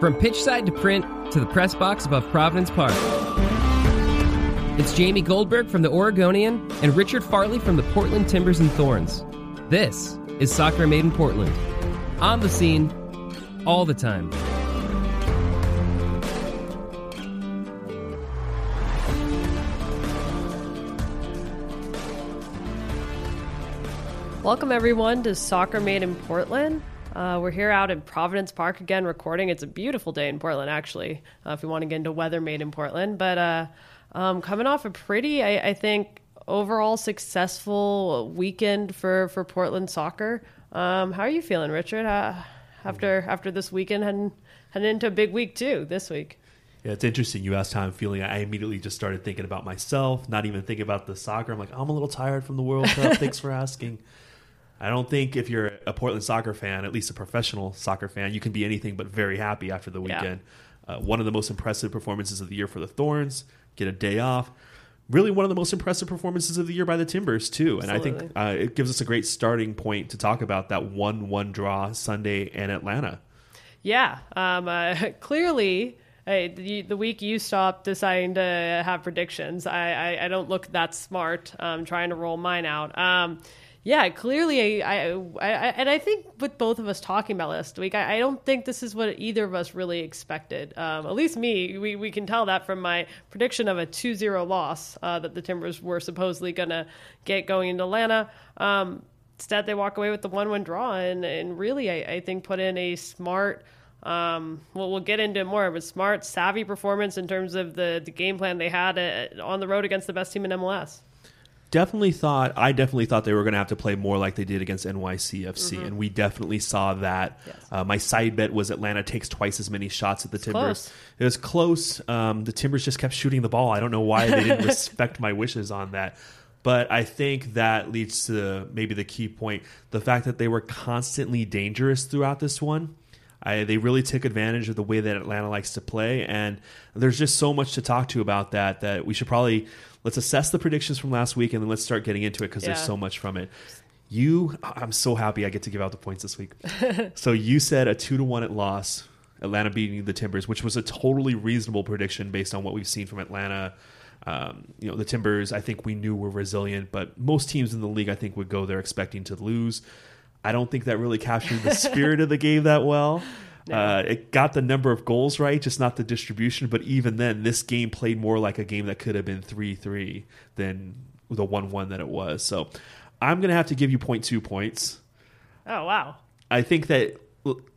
From pitch side to print to the press box above Providence Park. It's Jamie Goldberg from the Oregonian and Richard Farley from the Portland Timbers and Thorns. This is Soccer Made in Portland. On the scene, all the time. Welcome, everyone, to Soccer Made in Portland. Uh, we're here out in Providence Park again recording. It's a beautiful day in Portland, actually, uh, if we want to get into weather made in Portland. But uh, um, coming off a pretty, I, I, think, overall successful weekend for, for Portland soccer. Um, how are you feeling, Richard? Uh, after after this weekend, heading, heading into a big week, too, this week. Yeah, it's interesting. You asked how I'm feeling. I immediately just started thinking about myself, not even thinking about the soccer. I'm like, I'm a little tired from the World Cup. Thanks for asking. I don't think if you're a Portland soccer fan, at least a professional soccer fan, you can be anything but very happy after the weekend. Yeah. Uh, one of the most impressive performances of the year for the Thorns, get a day off. Really, one of the most impressive performances of the year by the Timbers too, and Absolutely. I think uh, it gives us a great starting point to talk about that one-one draw Sunday in Atlanta. Yeah, um, uh, clearly, the, the, week you stopped deciding to have predictions, I, I, I don't look that smart. Um, trying to roll mine out. Um, yeah, clearly, I, I, I, and I think with both of us talking about last week, I, I don't think this is what either of us really expected. Um, at least me, we, we can tell that from my prediction of a 2-0 loss uh, that the Timbers were supposedly going to get going into Atlanta. Um, instead, they walk away with the 1-1 draw, and, and really, I, I think put in a smart. Um, well, we'll get into it more, but smart, savvy performance in terms of the, the game plan they had uh, on the road against the best team in MLS definitely thought I definitely thought they were going to have to play more like they did against NYCFC, mm-hmm. and we definitely saw that. Yes. Uh, my side bet was Atlanta takes twice as many shots at the it's Timbers. Close. It was close. Um, the Timbers just kept shooting the ball. I don't know why they didn't respect my wishes on that. But I think that leads to maybe the key point: the fact that they were constantly dangerous throughout this one. I, they really took advantage of the way that Atlanta likes to play, and there's just so much to talk to about that that we should probably let's assess the predictions from last week and then let's start getting into it because yeah. there's so much from it. You, I'm so happy I get to give out the points this week. so you said a two to one at loss, Atlanta beating the Timbers, which was a totally reasonable prediction based on what we've seen from Atlanta. Um, you know, the Timbers, I think we knew were resilient, but most teams in the league, I think, would go there expecting to lose. I don't think that really captured the spirit of the game that well. Uh, it got the number of goals right, just not the distribution. But even then, this game played more like a game that could have been 3 3 than the 1 1 that it was. So I'm going to have to give you 0.2 points. Oh, wow. I think that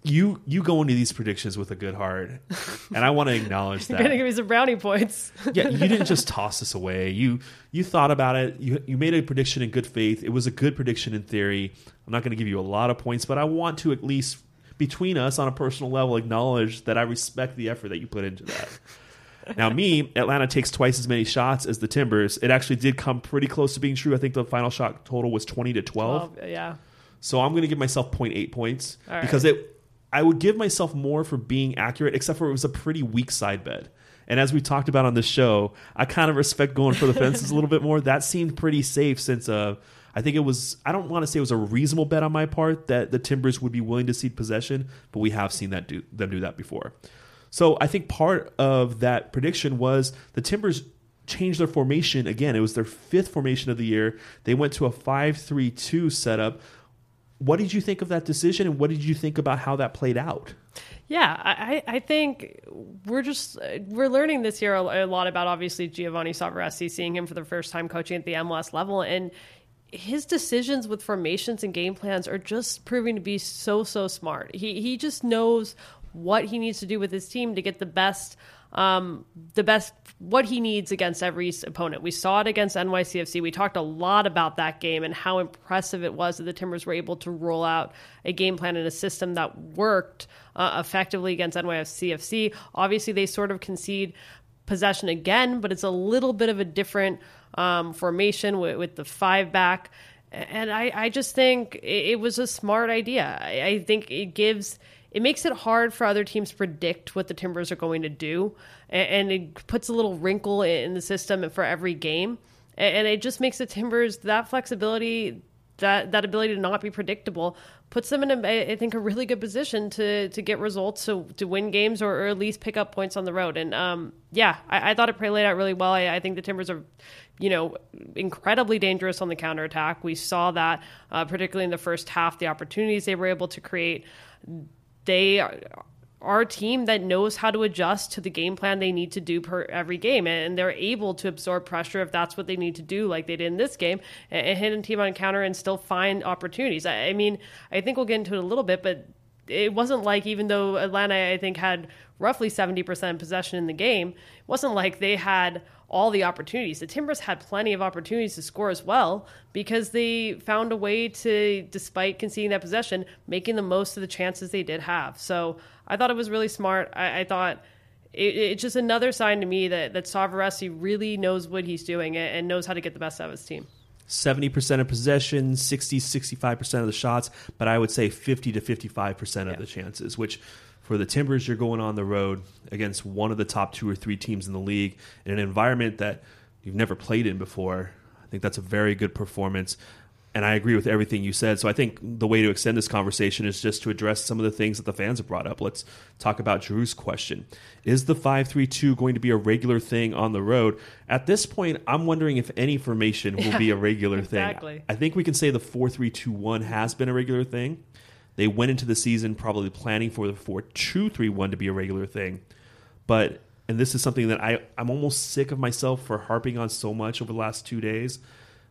you you go into these predictions with a good heart, and I want to acknowledge that. You're gonna give me some brownie points. yeah, you didn't just toss this away. You you thought about it. You you made a prediction in good faith. It was a good prediction in theory. I'm not going to give you a lot of points, but I want to at least between us on a personal level acknowledge that I respect the effort that you put into that. now, me, Atlanta takes twice as many shots as the Timbers. It actually did come pretty close to being true. I think the final shot total was 20 to 12. 12 yeah. So I'm going to give myself 0.8 points All because right. it I would give myself more for being accurate, except for it was a pretty weak side bet. And as we talked about on the show, I kind of respect going for the fences a little bit more. That seemed pretty safe since uh, I think it was, I don't want to say it was a reasonable bet on my part that the Timbers would be willing to cede possession, but we have seen that do, them do that before. So I think part of that prediction was the Timbers changed their formation again. It was their fifth formation of the year. They went to a 5 3 2 setup. What did you think of that decision, and what did you think about how that played out? Yeah, I, I think we're just we're learning this year a lot about obviously Giovanni Savarese, seeing him for the first time coaching at the MLS level, and his decisions with formations and game plans are just proving to be so so smart. He he just knows what he needs to do with his team to get the best um, the best what he needs against every opponent. We saw it against NYCFC. We talked a lot about that game and how impressive it was that the Timbers were able to roll out a game plan and a system that worked uh, effectively against NYCFC. Obviously, they sort of concede possession again, but it's a little bit of a different um, formation with, with, the five back. And I, I just think it, was a smart idea. I, I think it gives it makes it hard for other teams predict what the Timbers are going to do, and, it puts a little wrinkle in the system for every game, and it just makes the Timbers that flexibility that that ability to not be predictable puts them in a I think a really good position to to get results to to win games or, or at least pick up points on the road. And um, yeah, I, I, thought it played out really well. I, I, think the Timbers are you know incredibly dangerous on the counterattack. We saw that uh, particularly in the first half, the opportunities they were able to create. They are a team that knows how to adjust to the game plan they need to do per every game, and they're able to absorb pressure if that's what they need to do, like they did in this game, and hit a team on counter and still find opportunities. I mean, I think we'll get into it a little bit, but it wasn't like even though Atlanta, I think, had roughly 70% possession in the game, it wasn't like they had all the opportunities. The Timbers had plenty of opportunities to score as well because they found a way to, despite conceding that possession, making the most of the chances they did have. So I thought it was really smart. I, I thought it, it's just another sign to me that, that Savarese really knows what he's doing and knows how to get the best out of his team. 70% of possession, 60, 65% of the shots, but I would say 50 to 55% of yeah. the chances, which for the Timbers, you're going on the road against one of the top two or three teams in the league in an environment that you've never played in before. I think that's a very good performance. And I agree with everything you said. So I think the way to extend this conversation is just to address some of the things that the fans have brought up. Let's talk about Drew's question. Is the 5-3-2 going to be a regular thing on the road? At this point, I'm wondering if any formation will yeah, be a regular exactly. thing. I think we can say the 4-3-2-1 has been a regular thing. They went into the season probably planning for the 4 2 3 1 to be a regular thing. But, and this is something that I, I'm almost sick of myself for harping on so much over the last two days.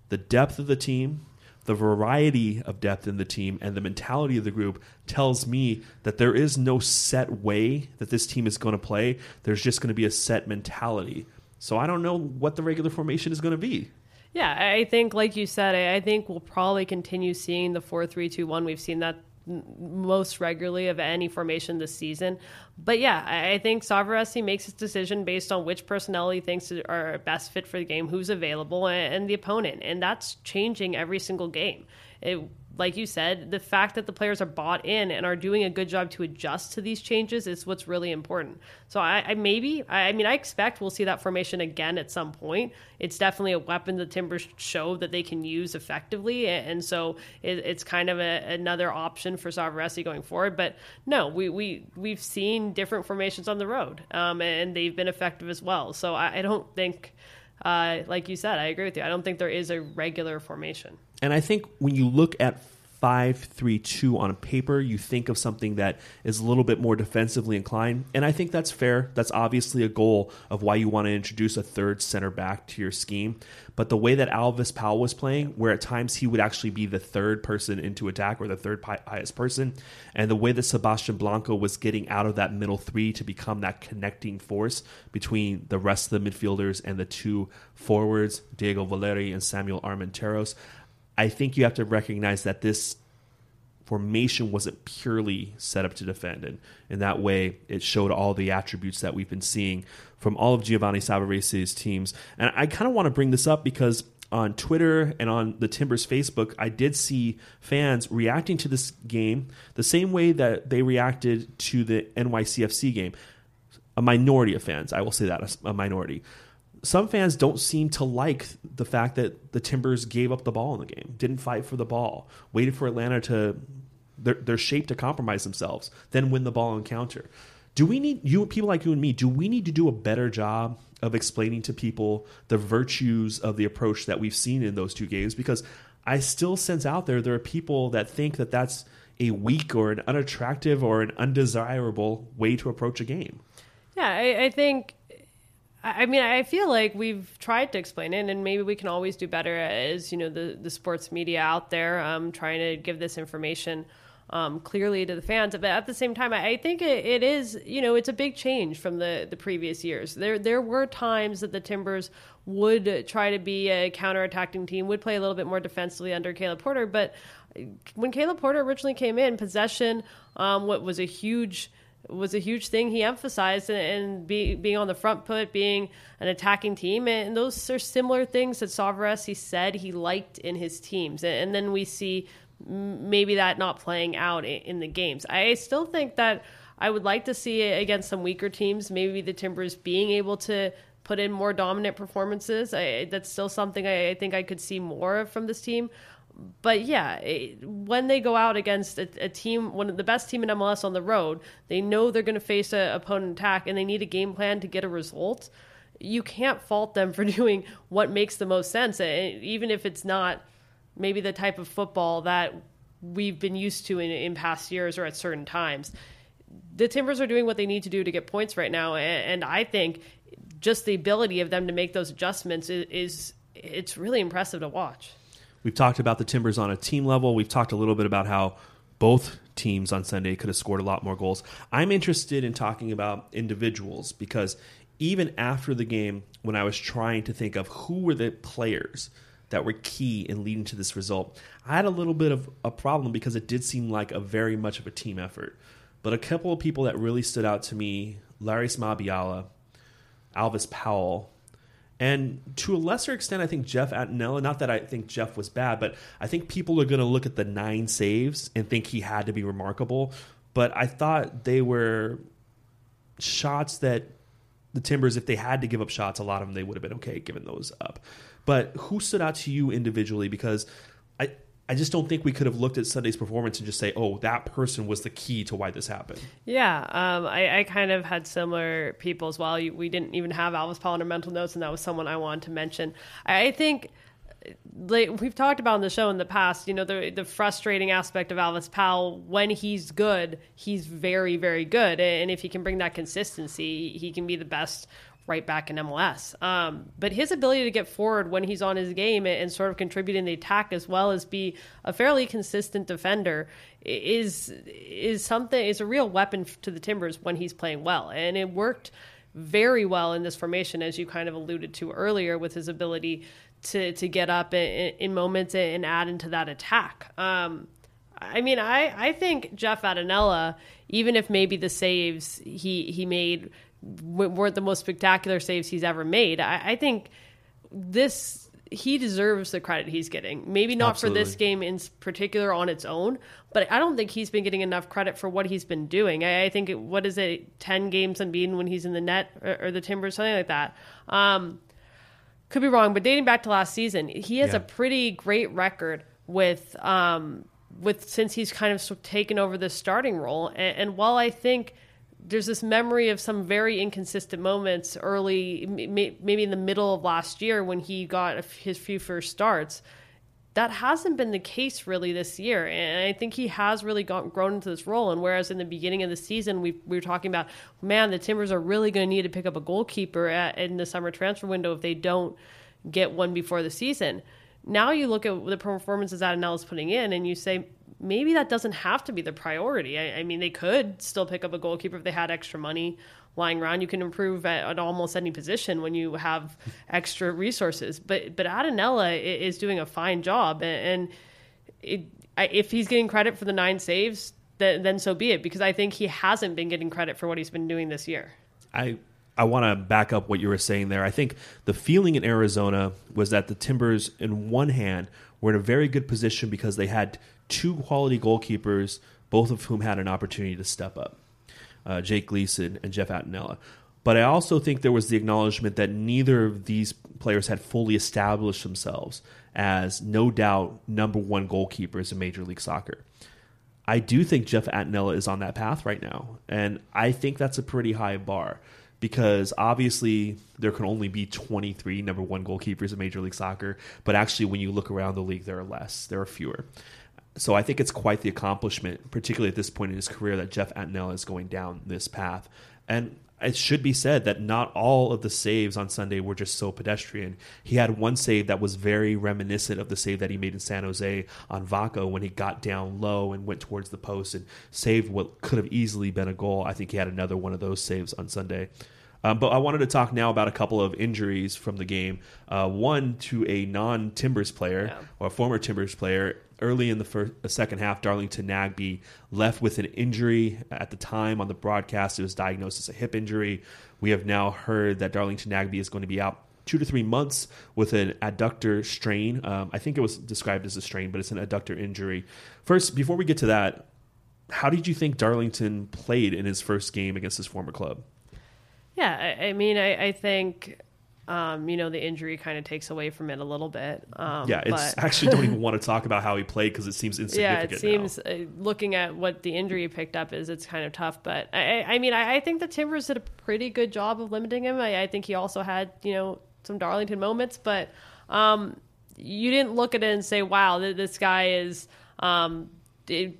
The depth of the team, the variety of depth in the team, and the mentality of the group tells me that there is no set way that this team is going to play. There's just going to be a set mentality. So I don't know what the regular formation is going to be. Yeah, I think, like you said, I think we'll probably continue seeing the four three two one. We've seen that most regularly of any formation this season. But yeah, I think Savarese makes his decision based on which personnel he thinks are best fit for the game, who's available, and the opponent. And that's changing every single game. It, like you said, the fact that the players are bought in and are doing a good job to adjust to these changes is what's really important. So I, I maybe, I, I, mean, I expect we'll see that formation again at some point. It's definitely a weapon the Timbers show that they can use effectively, and so it, it's kind of a, another option for Savarese going forward. But no, we we we've seen different formations on the road, um, and they've been effective as well. So I, I don't think. Uh, like you said, I agree with you. I don't think there is a regular formation. And I think when you look at five three two on a paper, you think of something that is a little bit more defensively inclined, and I think that's fair. That's obviously a goal of why you want to introduce a third center back to your scheme. But the way that Alvis Powell was playing, where at times he would actually be the third person into attack or the third highest person, and the way that Sebastian Blanco was getting out of that middle three to become that connecting force between the rest of the midfielders and the two forwards, Diego Valeri and Samuel Armenteros. I think you have to recognize that this formation wasn't purely set up to defend. And in that way, it showed all the attributes that we've been seeing from all of Giovanni Savarese's teams. And I kind of want to bring this up because on Twitter and on the Timbers Facebook, I did see fans reacting to this game the same way that they reacted to the NYCFC game. A minority of fans, I will say that, a minority some fans don't seem to like the fact that the Timbers gave up the ball in the game, didn't fight for the ball, waited for Atlanta to their, their shape to compromise themselves, then win the ball on counter. Do we need you people like you and me? Do we need to do a better job of explaining to people the virtues of the approach that we've seen in those two games? Because I still sense out there there are people that think that that's a weak or an unattractive or an undesirable way to approach a game. Yeah, I, I think I mean, I feel like we've tried to explain it, and maybe we can always do better as you know the the sports media out there um, trying to give this information um, clearly to the fans. But at the same time, I think it, it is you know it's a big change from the the previous years. There there were times that the Timbers would try to be a counterattacking team, would play a little bit more defensively under Caleb Porter, but when Caleb Porter originally came in, possession um, what was a huge was a huge thing he emphasized and be, being on the front foot, being an attacking team. And those are similar things that Savarese he said he liked in his teams. And then we see maybe that not playing out in the games. I still think that I would like to see it against some weaker teams, maybe the Timbers being able to put in more dominant performances. I, that's still something I, I think I could see more from this team but yeah, it, when they go out against a, a, team, one of the best team in MLS on the road, they know they're going to face an opponent attack, and they need a game plan to get a result. You can't fault them for doing what makes the most sense, eh, even if it's not maybe the type of football that we've been used to in, in past years or at certain times. The Timbers are doing what they need to do to get points right now, and, and I think just the ability of them to make those adjustments is, is it's really impressive to watch. We've talked about the Timbers on a team level. We've talked a little bit about how both teams on Sunday could have scored a lot more goals. I'm interested in talking about individuals because even after the game, when I was trying to think of who were the players that were key in leading to this result, I had a little bit of a problem because it did seem like a very much of a team effort. But a couple of people that really stood out to me Larrys Mabiala, Alvis Powell, and to a lesser extent, I think Jeff Attinella, not that I think Jeff was bad, but I think people are going to look at the nine saves and think he had to be remarkable. But I thought they were shots that the Timbers, if they had to give up shots, a lot of them they would have been okay giving those up. But who stood out to you individually? Because I, just don't think we could have looked at Sunday's performance and just say, "Oh, that person was the key to why this happened." Yeah, um, I, I, kind of had similar people as well. We didn't even have Alvis Powell in our mental notes, and that was someone I wanted to mention. I think. Like we've talked about on the show in the past, you know, the the frustrating aspect of Alvis Powell when he's good, he's very, very good. And if he can bring that consistency, he can be the best right back in MLS. Um, but his ability to get forward when he's on his game and sort of contribute in the attack as well as be a fairly consistent defender is is something is a real weapon to the Timbers when he's playing well, and it worked very well in this formation as you kind of alluded to earlier with his ability to to get up in, in moments and add into that attack. Um, I mean, I, I think Jeff Attinella, even if maybe the saves he he made weren't the most spectacular saves he's ever made. I, I think this he deserves the credit he's getting. Maybe not Absolutely. for this game in particular on its own, but I don't think he's been getting enough credit for what he's been doing. I, I think it, what is it, ten games unbeaten when he's in the net or, or the Timbers, something like that. Um, could be wrong, but dating back to last season, he has yeah. a pretty great record with um, with since he's kind of taken over the starting role. And, and while I think there's this memory of some very inconsistent moments early, maybe in the middle of last year when he got his few first starts. That hasn't been the case really this year, and I think he has really got, grown into this role. And whereas in the beginning of the season we, we were talking about, man, the Timbers are really going to need to pick up a goalkeeper at, in the summer transfer window if they don't get one before the season. Now you look at the performances that is putting in, and you say, maybe that doesn't have to be the priority. I, I, mean, they could still pick up a goalkeeper if they had extra money lying around. You can improve at, at almost any position when you have extra resources. But but Attinella is doing a fine job, and, it, if he's getting credit for the nine saves, then, then so be it. Because I think he hasn't been getting credit for what he's been doing this year. I I want to back up what you were saying there. I think the feeling in Arizona was that the Timbers, in one hand, were in a very good position because they had two quality goalkeepers, both of whom had an opportunity to step up uh, Jake Gleeson and Jeff Attinella. But I also think there was the acknowledgement that neither of these players had fully established themselves as no doubt number one goalkeepers in Major League Soccer. I do think Jeff Attinella is on that path right now, and I think that's a pretty high bar because obviously there can only be 23 number one goalkeepers in Major League Soccer, but actually when you look around the league, there are less, there are fewer. So I think it's quite the accomplishment, particularly at this point in his career, that Jeff Attinella is going down this path. And it should be said that not all of the saves on Sunday were just so pedestrian. He had one save that was very reminiscent of the save that he made in San Jose on Vako when he got down low and went towards the post and saved what could have easily been a goal. I think he had another one of those saves on Sunday. Um, but I wanted to talk now about a couple of injuries from the game. Uh, one to a non Timbers player yeah. or a former Timbers player. Early in the first, the second half, Darlington Nagbe left with an injury. At the time on the broadcast, it was diagnosed as a hip injury. We have now heard that Darlington Nagbe is going to be out two to three months with an adductor strain. Um, I think it was described as a strain, but it's an adductor injury. First, before we get to that, how did you think Darlington played in his first game against his former club? Yeah, I, I mean, I, I, think um, you know, the injury kind of takes away from it a little bit. Um, yeah, it's but- actually don't even want to talk about how he played because it seems insignificant. yeah, it seems uh, looking at what the injury picked up is, it's kind of tough. But I, I mean, I, I think the Timbers did a pretty good job of limiting him. I, I think he also had you know some Darlington moments, but um, you didn't look at it and say, "Wow, th- this guy is." Um, it,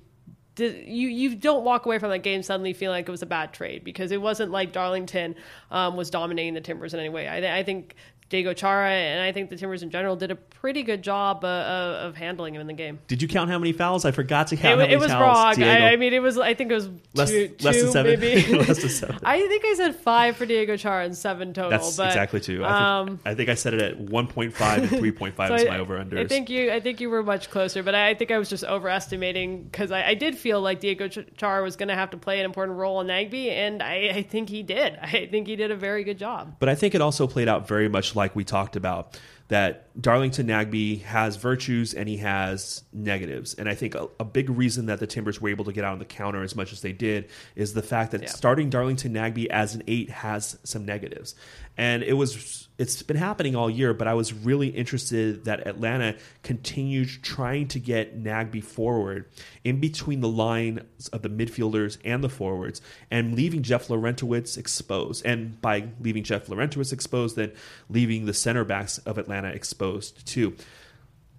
did- you you don't walk away from that game suddenly feeling like it was a bad trade because it wasn't like Darlington um, was dominating the Timbers in any way. I, I think Diego Chara and I think the Timbers in general did a pretty good job uh, uh, of handling him in the game. Did you count how many fouls? I forgot to It, count. how many it was fouls, wrong. I, I mean, it was. I think it was less, two, less two, than seven. maybe. less than seven. I think I said five for Diego Chara and seven total. That's but, exactly two. I think, um, I think I said it at 1.5 and 3.5 so is my over under. I think you. I think you were much closer, but I, I think I was just overestimating because I, I did feel like Diego Chara was going to have to play an important role in Nagbe, and I, I think he did. I think he did a very good job. But I think it also played out very much like we talked about that Darlington Nagbe has virtues and he has negatives. And I think a, a big reason that the Timbers were able to get out on the counter as much as they did is the fact that Yeah. starting Darlington Nagbe as an eight has some negatives. And it was it's been happening all year, but I was really interested that Atlanta continued trying to get Nagbe forward in between the line of the midfielders and the forwards and leaving Jeff Larentowicz exposed. And by leaving Jeff Larentowicz exposed, then leaving the center backs of Atlanta exposed too.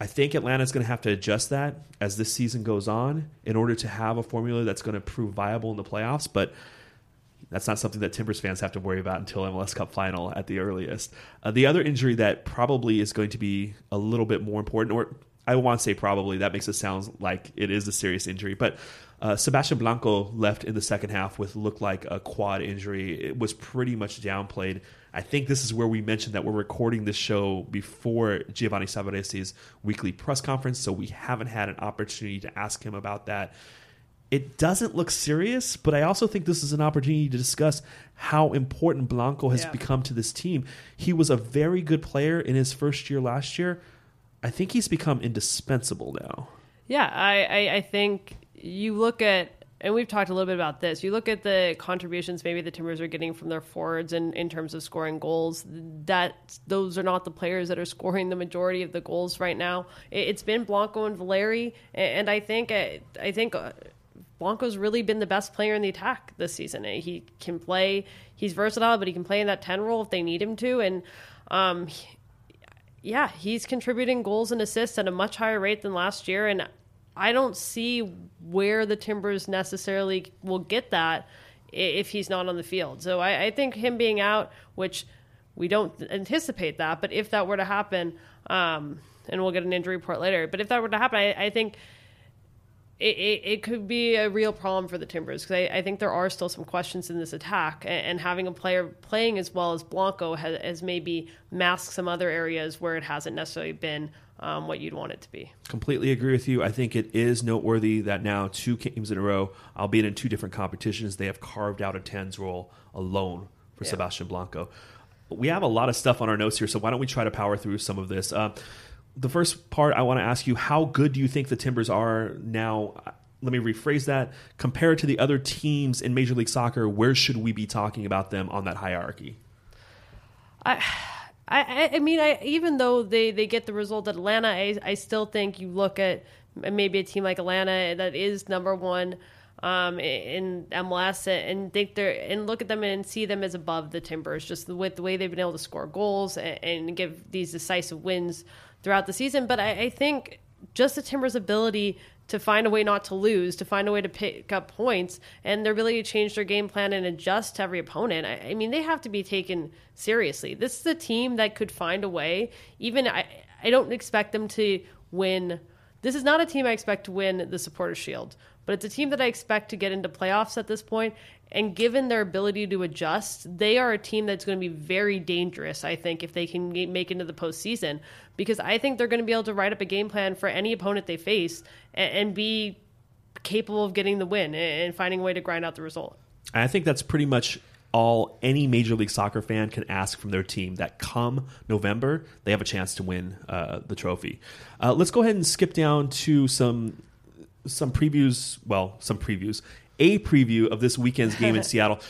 I think Atlanta's going to have to adjust that as this season goes on in order to have a formula that's going to prove viable in the playoffs. But that's not something that Timbers fans have to worry about until MLS Cup final at the earliest. Uh, the other injury that probably is going to be a little bit more important, or I want to say probably, that makes it sound like it is a serious injury, but uh, Sebastian Blanco left in the second half with looked like a quad injury. It was pretty much downplayed. I think this is where we mentioned that we're recording this show before Giovanni Savarese's weekly press conference, so we haven't had an opportunity to ask him about that it doesn't look serious, but I also think this is an opportunity to discuss how important Blanco has Yeah. become to this team. He was a very good player in his first year last year. I think he's become indispensable now. Yeah, I, I, I think you look at, and we've talked a little bit about this. You look at the contributions maybe the Timbers are getting from their forwards in, in terms of scoring goals. That those are not the players that are scoring the majority of the goals right now. It, it's been Blanco and Valeri, and I think I, I think. Uh, Blanco's really been the best player in the attack this season. He can play. He's versatile, but he can play in that ten role if they need him to. And um, he- yeah, he's contributing goals and assists at a much higher rate than last year. And I don't see where the Timbers necessarily will get that if he's not on the field. So I, I think him being out, which we don't anticipate that, but if that were to happen, um, and we'll get an injury report later, but if that were to happen, I, I think it, it, it could be a real problem for the Timbers because I, I think there are still some questions in this attack, and, and having a player playing as well as Blanco has, has maybe masked some other areas where it hasn't necessarily been um, what you'd want it to be. Completely agree with you. I think it is noteworthy that now two games in a row, albeit in two different competitions, they have carved out a tens role alone for Yeah. Sebastian Blanco. We have a lot of stuff on our notes here, so why don't we try to power through some of this? Uh, the first part, I want to ask you, how good do you think the Timbers are now? Let me rephrase that. Compared to the other teams in Major League Soccer, where should we be talking about them on that hierarchy? I, I, I mean, I, even though they, they get the result at Atlanta, I, I still think you look at maybe a team like Atlanta that is number one um, in MLS and think they're and look at them and see them as above the Timbers, just with the way they've been able to score goals and, and give these decisive wins throughout the season. But I, I think just the Timbers' ability to find a way not to lose, to find a way to pick up points, and their ability to change their game plan and adjust to every opponent. I, I mean, they have to be taken seriously. This is a team that could find a way. Even I, I don't expect them to win. This is not a team I expect to win the Supporters Shield, but it's a team that I expect to get into playoffs at this point. And given their ability to adjust, they are a team that's going to be very dangerous, I think, if they can make into the postseason. Because I think they're going to be able to write up a game plan for any opponent they face and, and be capable of getting the win and finding a way to grind out the result. I think that's pretty much all any Major League Soccer fan can ask from their team that come November, they have a chance to win uh, the trophy. Uh, let's go ahead and skip down to some some previews. Well, some previews. A preview of this weekend's game in Seattle.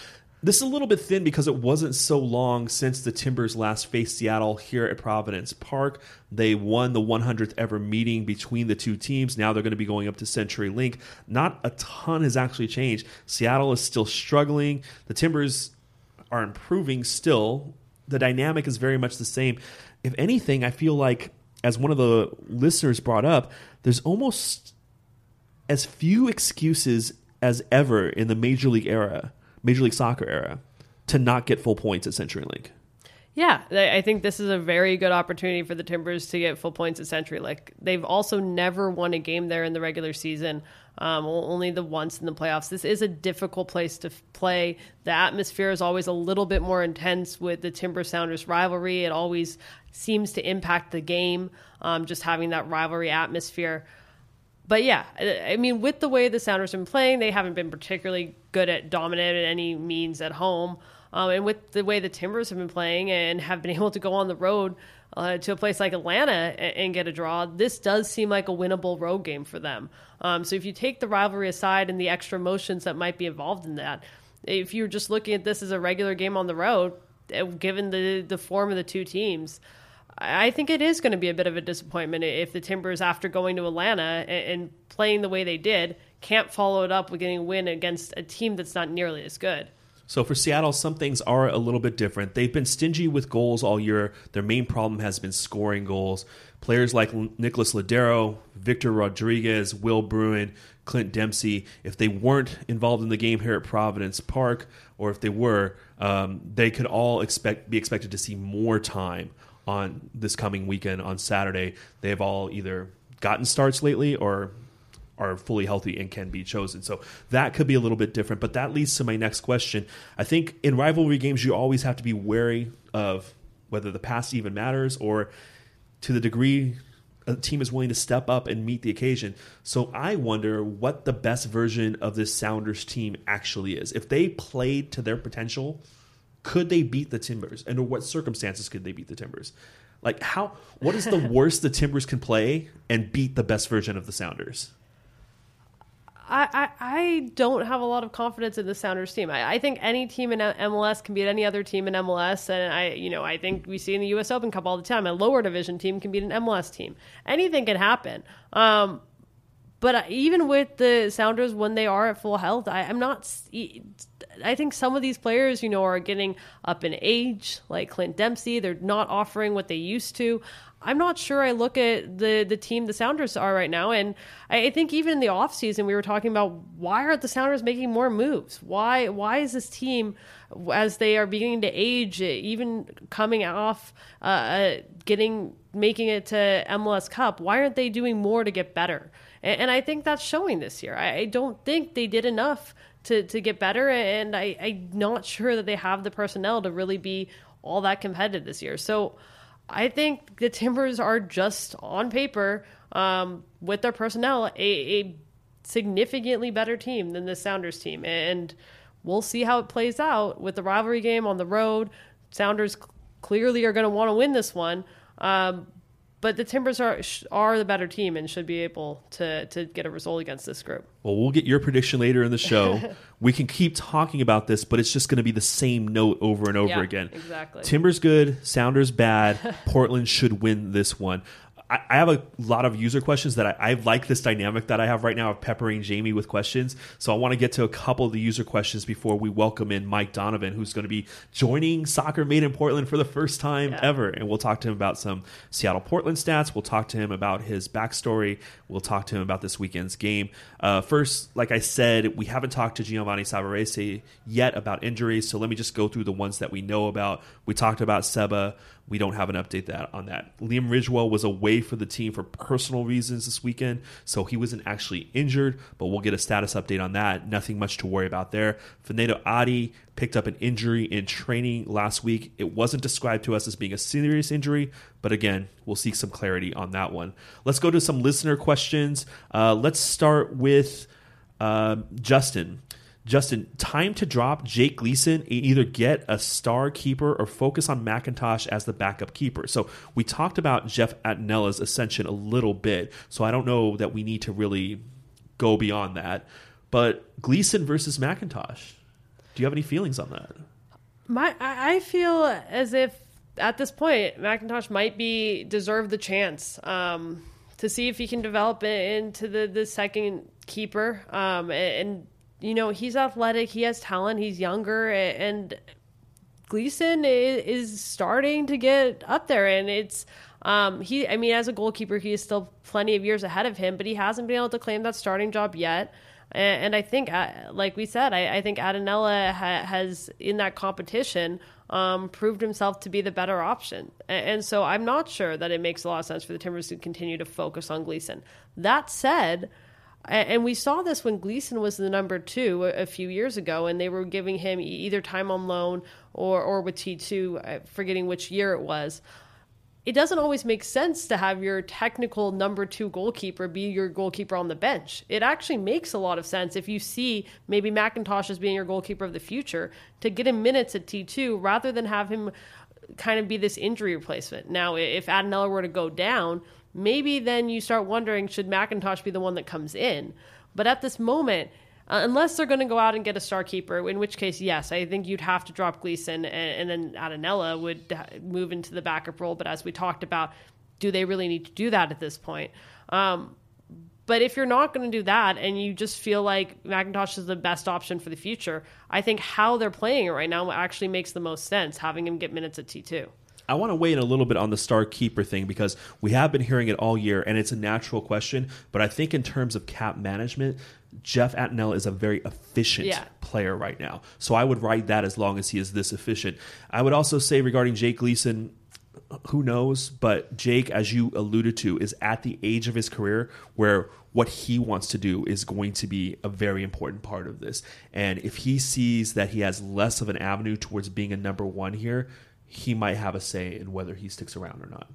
this is a little bit thin because it wasn't so long since the Timbers last faced Seattle here at Providence Park. They won the 100th ever meeting between the two teams. Now they're going to be going up to CenturyLink. Not a ton has actually changed. Seattle is still struggling. The Timbers are improving still. The dynamic is very much the same. If anything, I feel like, as one of the listeners brought up, there's almost as few excuses as ever in the Major League era Major League Soccer era to not get full points at CenturyLink. Yeah, I think this is a very good opportunity for the Timbers to get full points at CenturyLink. They've also never won a game there in the regular season, um, only the once in the playoffs. This is a difficult place to play. The atmosphere is always a little bit more intense with the Timber Sounders rivalry. It always seems to impact the game, um, just having that rivalry atmosphere but yeah, I mean, with the way the Sounders have been playing, they haven't been particularly good at dominating any means at home. Um, and with the way the Timbers have been playing and have been able to go on the road uh, to a place like Atlanta and, and, get a draw, this does seem like a winnable road game for them. Um, so if you take the rivalry aside and the extra emotions that might be involved in that, if you're just looking at this as a regular game on the road, eh, given the the form of the two teams, I think it is going to be a bit of a disappointment if the Timbers, after going to Atlanta and, playing the way they did, can't follow it up with getting a win against a team that's not nearly as good. So for Seattle, some things are a little bit different. They've been stingy with goals all year. Their main problem has been scoring goals. Players like Nicolas Lodeiro, Victor Rodriguez, Will Bruin, Clint Dempsey, if they weren't involved in the game here at Providence Park, or if they were, um, they could all expect be expected to see more time on this coming weekend on Saturday. They have all either gotten starts lately or are fully healthy and can be chosen. So that could be a little bit different. But that leads to my next question. I think in rivalry games, you always have to be wary of whether the past even matters or to the degree a team is willing to step up and meet the occasion. So I wonder what the best version of this Sounders team actually is. If they played to their potential, could they beat the Timbers? Under what circumstances could they beat the Timbers? Like how what is the worst the Timbers can play and beat the best version of the Sounders? I, I, I don't have a lot of confidence in the Sounders team. I, I think any team in MLS can beat any other team in MLS, and I you know I think we see in the U.S. Open Cup all the time a lower division team can beat an MLS team. Anything can happen. Um, but even with the Sounders, when they are at full health, I, am not. I think some of these players, you know, are getting up in age, like Clint Dempsey. They're not offering what they used to. I'm not sure I look at the the team the Sounders are right now. And I think even in the offseason, we were talking about why aren't the Sounders making more moves? Why why is this team, as they are beginning to age, even coming off uh, uh getting making it to MLS Cup, why aren't they doing more to get better? And, and I think that's showing this year. I, I, don't think they did enough to, to get better. And I, I'm not sure that they have the personnel to really be all that competitive this year. So I think the Timbers are just on paper um, with their personnel a, a significantly better team than the Sounders team. And we'll see how it plays out with the rivalry game on the road. Sounders clearly are going to want to win this one. Um, but the Timbers are are the better team and should be able to to get a result against this group. Well, we'll get your prediction later in the show. we can keep talking about this, but it's just going to be the same note over and over yeah, again. Exactly. Timbers good, Sounders bad. Portland should win this one. I, I have a lot of user questions that I, I, like this dynamic that I have right now of peppering Jamie with questions. So I want to get to a couple of the user questions before we welcome in Mike Donovan, who's going to be joining Soccer Made in Portland for the first time yeah. ever. And we'll talk to him about some Seattle Portland stats. We'll talk to him about his backstory. We'll talk to him about this weekend's game. Uh, first, like I said, we haven't talked to Giovanni Savarese yet about injuries. So let me just go through the ones that we know about. We talked about Seba. We don't have an update that on that. Liam Ridgewell was away for the team for personal reasons this weekend, so he wasn't actually injured, but we'll get a status update on that. Nothing much to worry about there. Fanendo Adi picked up an injury in training last week. It wasn't described to us as being a serious injury, but again, we'll seek some clarity on that one. Let's go to some listener questions. Uh, let's start with uh, Justin. Justin, time to drop Jake Gleeson and either get a star keeper or focus on McIntosh as the backup keeper. So we talked about Jeff Attinella's ascension a little bit, so I don't know that we need to really go beyond that. But Gleeson versus McIntosh, do you have any feelings on that? My, I feel as if at this point McIntosh might be deserve the chance um, to see if he can develop into the the second keeper. Um, and, and you know he's athletic, he has talent, he's younger, and Gleeson is, starting to get up there, and it's. Um, he, I mean, as a goalkeeper, he is still plenty of years ahead of him, but he hasn't been able to claim that starting job yet. And, I think, uh, like we said, I, think Attinella ha- has in that competition um, proved himself to be the better option. And, and so I'm not sure that it makes a lot of sense for the Timbers to continue to focus on Gleeson. That said, and we saw this when Gleeson was the number two a few years ago, and they were giving him either time on loan or, or with T2, uh, forgetting which year it was it doesn't always make sense to have your technical number two goalkeeper be your goalkeeper on the bench. It actually makes a lot of sense if you see maybe McIntosh as being your goalkeeper of the future to get him minutes at T2 rather than have him kind of be this injury replacement. Now, if Attinella were to go down, maybe then you start wondering should McIntosh be the one that comes in? But at this moment, uh, unless they're going to go out and get a star keeper, in which case, yes, I think you'd have to drop Gleeson, and, and then Attinella would move into the backup role. But as we talked about, do they really need to do that at this point? Um, but if you're not going to do that and you just feel like McIntosh is the best option for the future, I think how they're playing it right now actually makes the most sense, having him get minutes at T2. I want to weigh in a little bit on the star keeper thing because we have been hearing it all year and it's a natural question. But I think in terms of cap management, Jeff Attinella is a very efficient Yeah. player right now. So I would write that as long as he is this efficient. I would also say regarding Jake Gleeson, who knows? But Jake, as you alluded to, is at the age of his career where what he wants to do is going to be a very important part of this. And if he sees that he has less of an avenue towards being a number one here, he might have a say in whether he sticks around or not.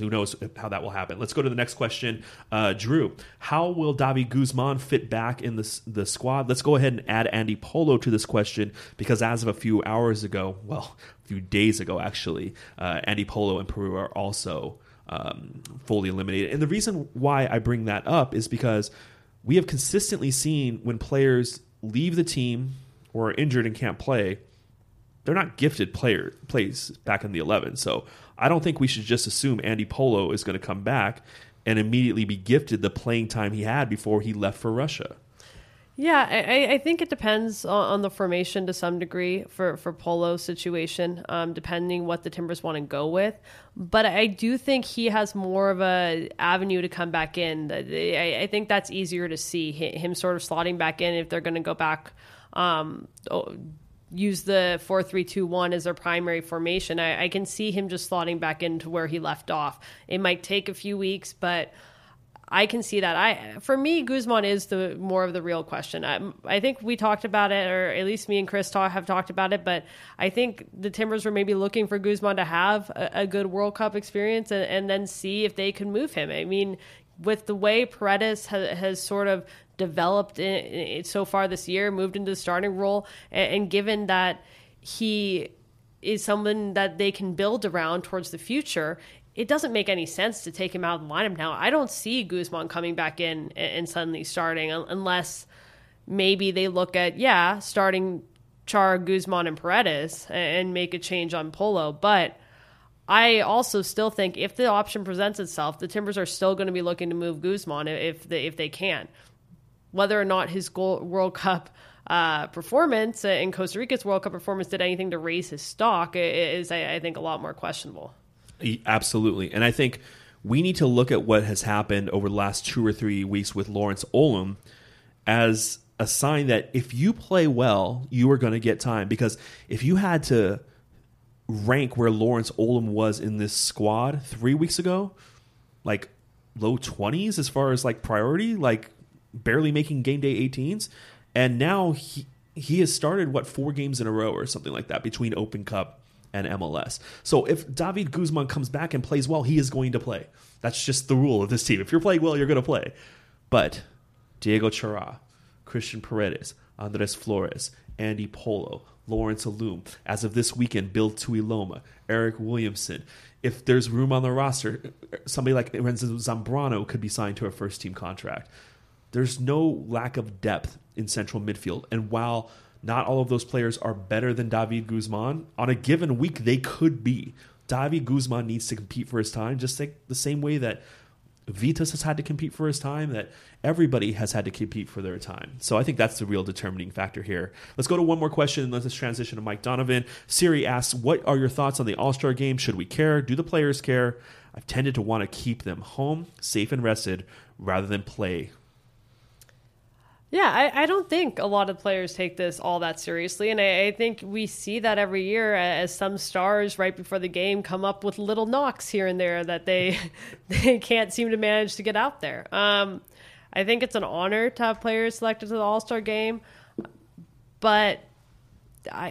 Who knows how that will happen? Let's go to the next question. Uh, Drew, how will David Guzman fit back in the, the squad? Let's go ahead and add Andy Polo to this question because as of a few hours ago, well, a few days ago actually, uh, Andy Polo and Peru are also um, fully eliminated. And the reason why I bring that up is because we have consistently seen when players leave the team or are injured and can't play, they're not gifted player plays back in the 11. So I don't think we should just assume Andy Polo is going to come back and immediately be gifted the playing time he had before he left for Russia. Yeah, I, I think it depends on, the formation to some degree for for Polo's situation, um, depending what the Timbers want to go with. But I do think he has more of a avenue to come back in. I, I think that's easier to see him sort of slotting back in if they're going to go back. Um, use the 4-3-2-1 as their primary formation. I, I, can see him just slotting back into where he left off. It might take a few weeks but i can see that. I for me guzman is the more of the real question. I, I think we talked about it or at least me and chris talk, have talked about it but i think the timbers were maybe looking for guzman to have a, a good world cup experience and, and then see if they could move him. I mean with the way Paredes has, has sort of developed in, in, so far this year, moved into the starting role, and, and given that he is someone that they can build around towards the future, it doesn't make any sense to take him out of the lineup now. I don't see Guzman coming back in and suddenly starting unless maybe they look at, yeah, starting Char, Guzman, and Paredes and make a change on Polo. But I also still think if the option presents itself, the Timbers are still going to be looking to move Guzman if they, if they can. Whether or not his goal, World Cup uh, performance and Costa Rica's World Cup performance did anything to raise his stock is, I, I think, a lot more questionable. Absolutely. And I think we need to look at what has happened over the last two or three weeks with Lawrence Olum as a sign that if you play well, you are going to get time. Because if you had to rank where Lawrence Olum was in this squad three weeks ago, like low 20s as far as like priority, like barely making game day 18s. And now he, he has started, what, four games in a row or something like that between Open Cup and MLS. So if David Guzman comes back and plays well, he is going to play. That's just the rule of this team. If you're playing well, you're going to play. But Diego Chara, Cristhian Paredes, Andres Flores, Andy Polo, Lawrence Olum, As of this weekend, Bill Tuiloma, Eric Williamson. If there's room on the roster, somebody like Renzo Zambrano could be signed to a first team contract. There's no lack of depth in central midfield. And while not all of those players are better than David Guzman, on a given week, they could be. David Guzman needs to compete for his time, just like the same way that Vytas has had to compete for his time, that everybody has had to compete for their time. So I think that's the real determining factor here. Let's go to one more question. Let's transition to Mike Donovan. Siri asks, What are your thoughts on the All Star game? Should we care? Do the players care? I've tended to want to keep them home, safe and rested, rather than play yeah, I, I, don't think a lot of players take this all that seriously. And I, I, think we see that every year as some stars right before the game come up with little knocks here and there that they they can't seem to manage to get out there. Um, I think it's an honor to have players selected to the All Star game, but I,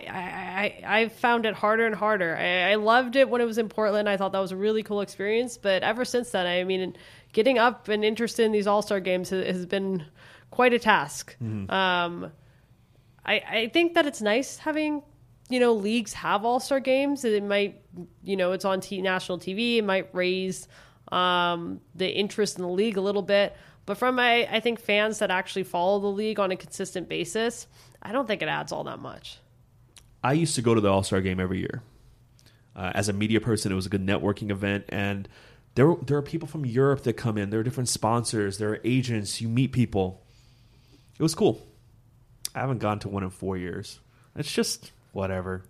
I, I, found it harder and harder. I, I loved it when it was in Portland. I thought that was a really cool experience. But ever since then, I mean, getting up and interested in these All Star games has, has been quite a task. Mm-hmm. Um, I, I think that it's nice having you know leagues have all star games. It might you know it's on t- national TV. It might raise um, the interest in the league a little bit. But from my, I think fans that actually follow the league on a consistent basis, I don't think it adds all that much. I used to go to the All Star game every year. Uh, as a media person, it was a good networking event, and there there are people from Europe that come in. There are different sponsors. There are agents. You meet people it was cool. I haven't gone to one in four years. It's just whatever.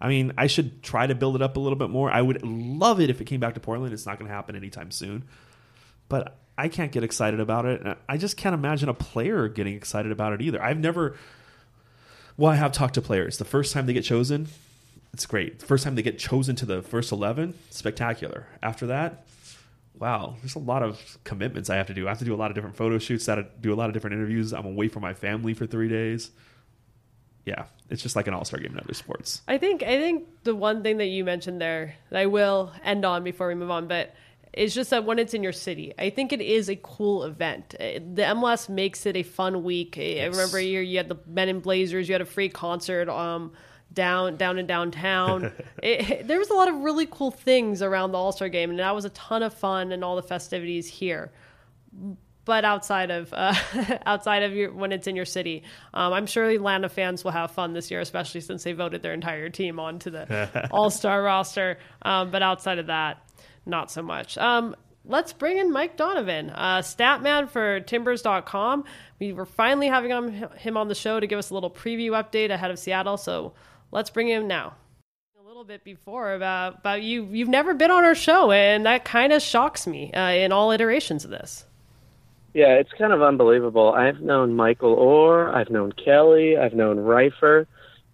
I mean, I should try to build it up a little bit more. I would love it if it came back to Portland. It's not going to happen anytime soon. But I can't get excited about it. I just can't imagine a player getting excited about it either. I've never. Well, I have talked to players. The first time they get chosen, it's great. The first time they get chosen to the first 11, spectacular. After that, wow, there's a lot of commitments I have to do. I have to do a lot of different photo shoots. I have to do a lot of different interviews. I'm away from my family for three days. Yeah, it's just like an all star game in other sports. I think I think the one thing that you mentioned there that I will end on before we move on, but it's just that when it's in your city, I think it is a cool event. Uh, the MLS makes it a fun week. Yes. I remember a year you had the Men in Blazers, you had a free concert. Um, down down in downtown. it, there was a lot of really cool things around the All Star game, and that was a ton of fun and all the festivities here. But outside of uh, outside of your, when it's in your city, um, I'm sure Atlanta fans will have fun this year, especially since they voted their entire team onto the All Star roster. Um, but outside of that, not so much. Um, let's bring in Mike Donovan, uh, Statman for Timbers.com. We were finally having him on the show to give us a little preview update ahead of Seattle. So let's bring him now. A little bit before about about you. You've never been on our show, and that kind of shocks me uh, in all iterations of this. Yeah, it's kind of unbelievable. I've known Michael Orr, I've known Kelly, I've known Reifer.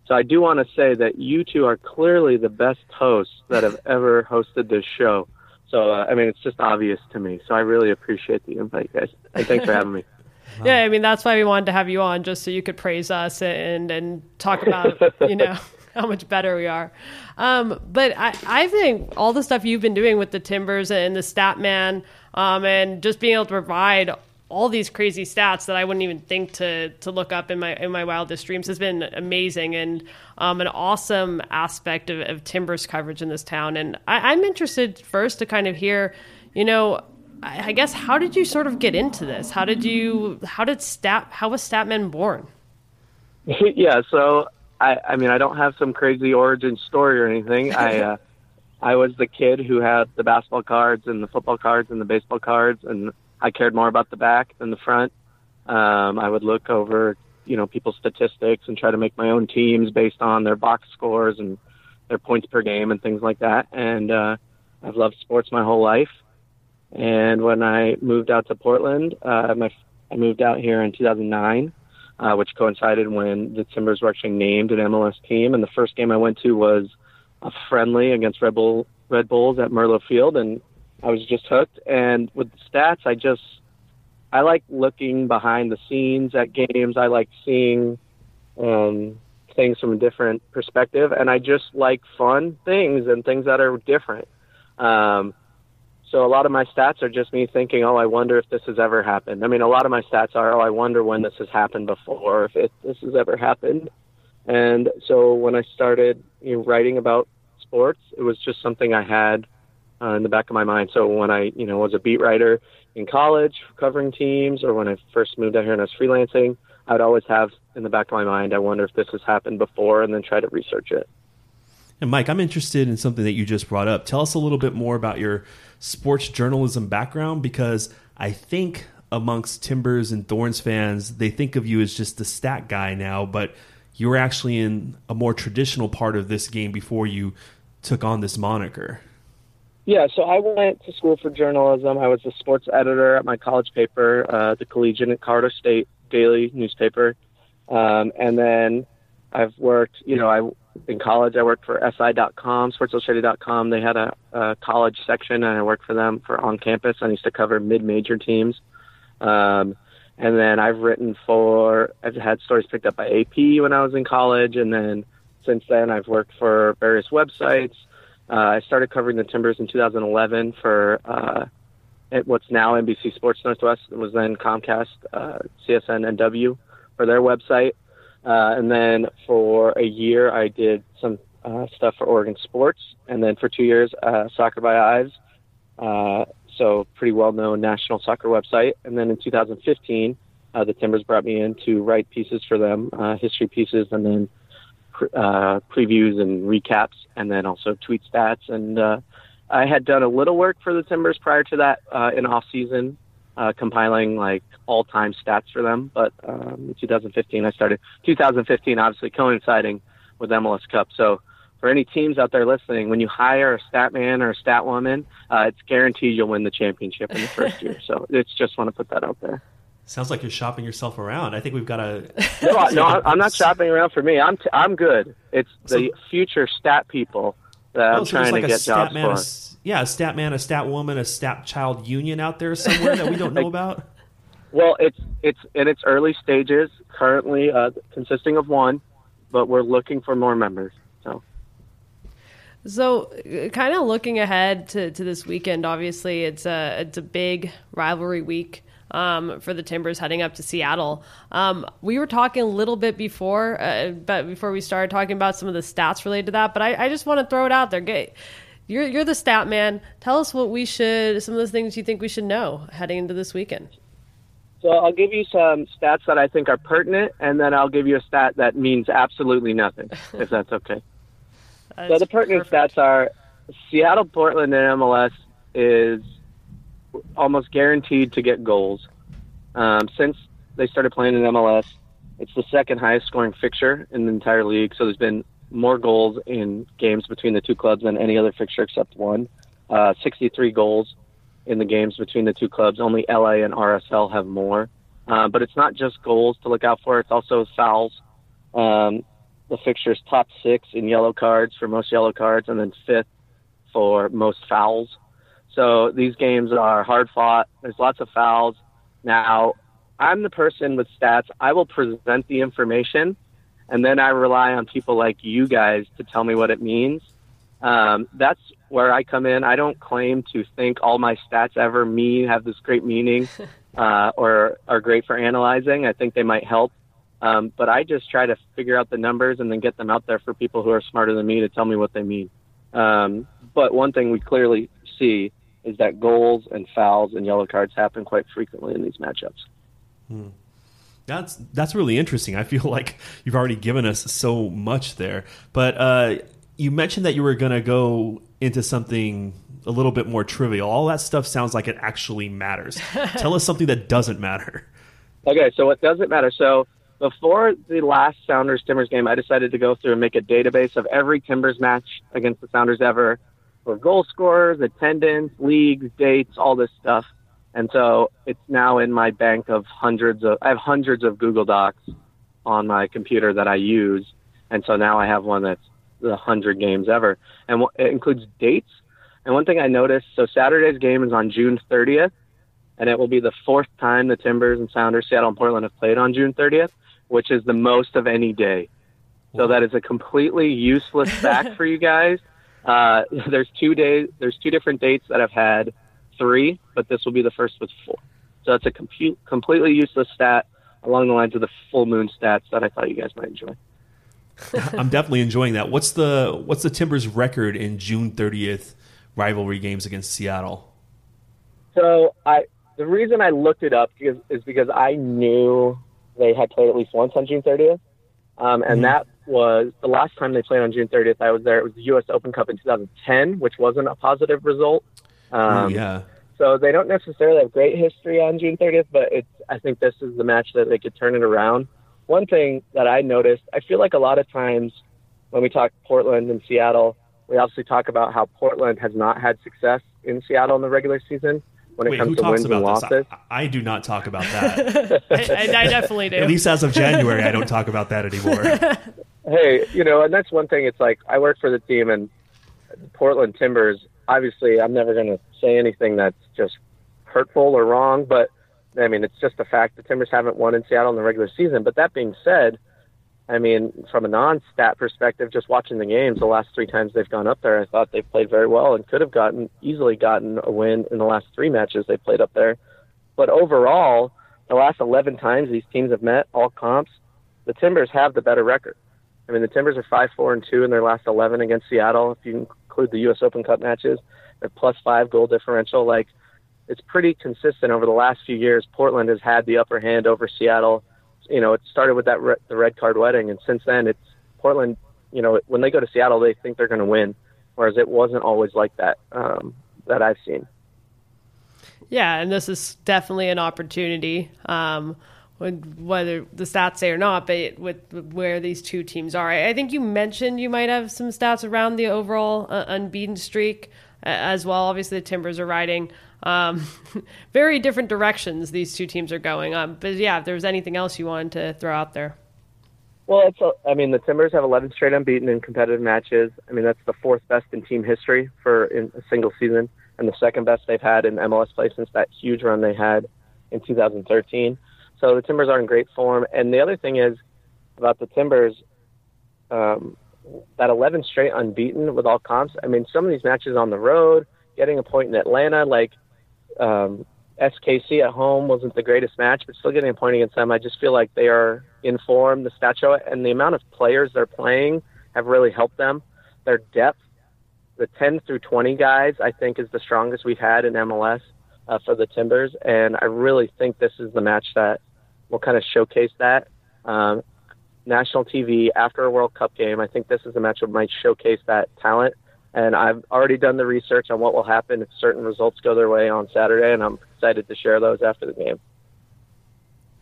So I do want to say that you two are clearly the best hosts that have ever hosted this show. So uh, I mean, it's just obvious to me. So I really appreciate the invite, guys, and thanks for having me. Yeah, I mean that's why we wanted to have you on, just so you could praise us and and talk about you know how much better we are. Um, but I I think all the stuff you've been doing with the Timbers and the Statman, um, and just being able to provide all these crazy stats that I wouldn't even think to to look up in my in my wildest dreams has been amazing and um, an awesome aspect of, of Timbers coverage in this town. And I, I'm interested first to kind of hear, you know, I guess how did you sort of get into this? How did you how did stat how was Statman born? yeah, so I I mean I don't have some crazy origin story or anything. I uh, I was the kid who had the basketball cards and the football cards and the baseball cards, and I cared more about the back than the front. Um, I would look over you know people's statistics and try to make my own teams based on their box scores and their points per game and things like that. And uh, I've loved sports my whole life. And when I moved out to Portland, uh, my, I moved out here in 2009, uh, which coincided when the Timbers were actually named an MLS team. And the first game I went to was a friendly against Red Bull Red Bulls at Merlo Field, and I was just hooked. And with the stats, I just I like looking behind the scenes at games. I like seeing um, things from a different perspective, and I just like fun things and things that are different. Um, so a lot of my stats are just me thinking, oh, I wonder if this has ever happened. I mean, a lot of my stats are, oh, I wonder when this has happened before, if it, this has ever happened. And so when I started you know, writing about sports, it was just something I had uh, in the back of my mind. So when I, you know, was a beat writer in college covering teams or when I first moved out here and I was freelancing, I'd always have in the back of my mind, I wonder if this has happened before, and then try to research it. And Mike, I'm interested in something that you just brought up. Tell us a little bit more about your sports journalism background because I think amongst Timbers and Thorns fans, they think of you as just the stat guy now, but you were actually in a more traditional part of this game before you took on this moniker. Yeah, so I went to school for journalism. I was a sports editor at my college paper, uh, the Collegian at Colorado State Daily newspaper. Um, and then I've worked, you know, I in college I worked for SI.com, SportsIllustrated.com. They had a, a college section, and I worked for them for on campus. I used to cover mid-major teams. Um, and then I've written for, I've had stories picked up by AP when I was in college, and then since then I've worked for various websites. Uh, I started covering the Timbers in 2011 for uh, what's now NBC Sports Northwest. It was then Comcast, uh, CSN, NW for their website. Uh, and then for a year, I did some uh, stuff for Oregon Sports. And then for two years, uh, Soccer by Ives, Uh, so pretty well known national soccer website. And then in 2015, uh, the Timbers brought me in to write pieces for them, uh, history pieces, and then uh, previews and recaps, and then also tweet stats. And I had done a little work for the Timbers prior to that in off season, uh, compiling like all time stats for them. But um, in 2015, I started. 2015, obviously coinciding with MLS Cup. So for any teams out there listening, when you hire a stat man or a stat woman, uh, it's guaranteed you'll win the championship in the first year. So it's just want to put that out there. Sounds like you're shopping yourself around. I think we've got a. no, no, I'm not shopping around for me. I'm t- I'm good. It's the so, future stat people that I'm oh, so trying like to get jobs man, for. A, yeah, a stat man, a stat woman, a stat child union out there somewhere that we don't know about. Well, it's it's in its early stages. Currently, uh, consisting of one, but we're looking for more members. So. So, kind of looking ahead to, to this weekend, obviously it's a it's a big rivalry week um, for the Timbers heading up to Seattle. Um, we were talking a little bit before, uh, but before we started talking about some of the stats related to that. But I, I just want to throw it out there. Get, you're you're the stat man. Tell us what we should, some of those things you think we should know heading into this weekend. So I'll give you some stats that I think are pertinent, and then I'll give you a stat that means absolutely nothing, if that's okay. that so the pertinent perfect. stats are Seattle, Portland, and MLS is almost guaranteed to get goals. Um, since they started playing in MLS, it's the second highest scoring fixture in the entire league. So there's been more goals in games between the two clubs than any other fixture except one. Uh, 63 goals in the games between the two clubs. Only LA and RSL have more. Uh, but it's not just goals to look out for, it's also fouls. Um, the fixture's top six in yellow cards for most yellow cards, and then fifth for most fouls. So these games are hard fought. There's lots of fouls. Now, I'm the person with stats. I will present the information, and then I rely on people like you guys to tell me what it means. Um, that's where I come in. I don't claim to think all my stats ever mean have this great meaning uh, or are great for analyzing. I think they might help. Um, but I just try to figure out the numbers and then get them out there for people who are smarter than me to tell me what they mean. Um, but one thing we clearly see is that goals and fouls and yellow cards happen quite frequently in these matchups. Hmm. That's that's really interesting. I feel like you've already given us so much there, but uh, you mentioned that you were going to go into something a little bit more trivial. All that stuff sounds like it actually matters. Tell us something that doesn't matter. Okay, so what doesn't matter? So before the last Sounders Timbers game, I decided to go through and make a database of every Timbers match against the Sounders ever for goal scorers, attendance, leagues, dates, all this stuff. And so it's now in my bank of hundreds of, I have hundreds of Google Docs on my computer that I use. And so now I have one that's the hundred games ever. And it includes dates. And one thing I noticed, so Saturday's game is on June 30th, and it will be the fourth time the Timbers and Sounders, Seattle and Portland have played on June 30th, which is the most of any day. So that is a completely useless fact for you guys uh, there's two days. There's two different dates that I've had three, but this will be the first with four. So that's a com- completely useless stat along the lines of the full moon stats that I thought you guys might enjoy. I'm definitely enjoying that. What's the what's the Timbers record in June 30th rivalry games against Seattle? So I the reason I looked it up is, is because I knew they had played at least once on June 30th, um, and mm-hmm. that was the last time they played on June 30th. I was there. It was the U.S. Open Cup in 2010, which wasn't a positive result. Um, oh, yeah. So they don't necessarily have great history on June 30th, but it's. I think this is the match that they could turn it around. One thing that I noticed, I feel like a lot of times when we talk Portland and Seattle, we obviously talk about how Portland has not had success in Seattle in the regular season when it Wait, comes to wins and losses. I, I, do not talk about that. I, I, definitely do. At least as of January, I don't talk about that anymore. hey, you know, and that's one thing. It's like I work for the team, and Portland Timbers. Obviously, I'm never going to say anything that's just hurtful or wrong, but I mean, it's just a fact. The Timbers haven't won in Seattle in the regular season. But that being said, I mean, from a non-stat perspective, just watching the games, the last three times they've gone up there, I thought they played very well and could have gotten easily gotten a win in the last three matches they played up there. But overall, the last 11 times these teams have met, all comps, the Timbers have the better record. I mean, the Timbers are five, four, and two in their last 11 against Seattle. If you include the U.S. Open Cup matches, they're plus five goal differential. Like, it's pretty consistent over the last few years. Portland has had the upper hand over Seattle you know, it started with that re- the red card wedding, and since then, it's Portland. You know, when they go to Seattle, they think they're going to win, whereas it wasn't always like that um, that I've seen. Yeah, and this is definitely an opportunity. Um, whether the stats say or not, but with where these two teams are, I think you mentioned you might have some stats around the overall uh, unbeaten streak as well. Obviously, the Timbers are riding um, very different directions these two teams are going. Um, but yeah, if there was anything else you wanted to throw out there. Well, it's a, I mean, the Timbers have 11 straight unbeaten in competitive matches. I mean, that's the fourth best in team history for in a single season, and the second best they've had in MLS play since that huge run they had in 2013. So the Timbers are in great form. And the other thing is about the Timbers, um, that 11 straight unbeaten with all comps. I mean, some of these matches on the road, getting a point in Atlanta, like um, SKC at home wasn't the greatest match, but still getting a point against them. I just feel like they are in form. The stat show and the amount of players they're playing have really helped them. Their depth, the 10 through 20 guys, I think is the strongest we've had in MLS uh, for the Timbers, and I really think this is the match that will kind of showcase that. Um, national TV after a World Cup game, I think this is a match that might showcase that talent and I've already done the research on what will happen if certain results go their way on Saturday, and I'm excited to share those after the game.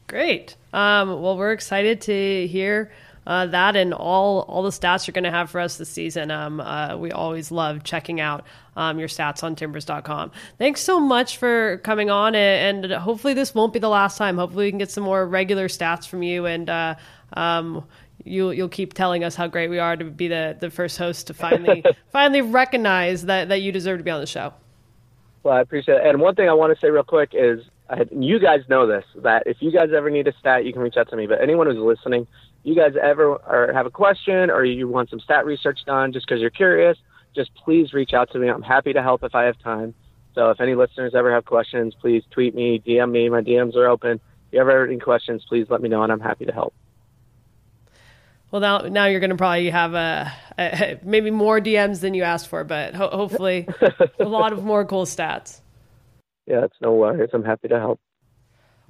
Great. Um, well, we're excited to hear uh, that and all all the stats you're going to have for us this season. Um, uh, we always love checking out um, your stats on timbers.com. Thanks so much for coming on, and, and, hopefully this won't be the last time. Hopefully we can get some more regular stats from you and. Uh, um, you'll you'll keep telling us how great we are to be the, the first host to finally finally recognize that, that you deserve to be on the show. Well, I appreciate it. And one thing I want to say real quick is I, you guys know this that if you guys ever need a stat, you can reach out to me. But anyone who's listening, you guys ever or have a question or you want some stat research done just because you're curious, just please reach out to me. I'm happy to help if I have time. So if any listeners ever have questions, please tweet me, DM me. My DMs are open. If you ever have any questions, please let me know, and I'm happy to help. Well, now now you're going to probably have a, a, maybe more DMs than you asked for, but ho- hopefully a lot of more cool stats. Yeah, it's no worries. I'm happy to help.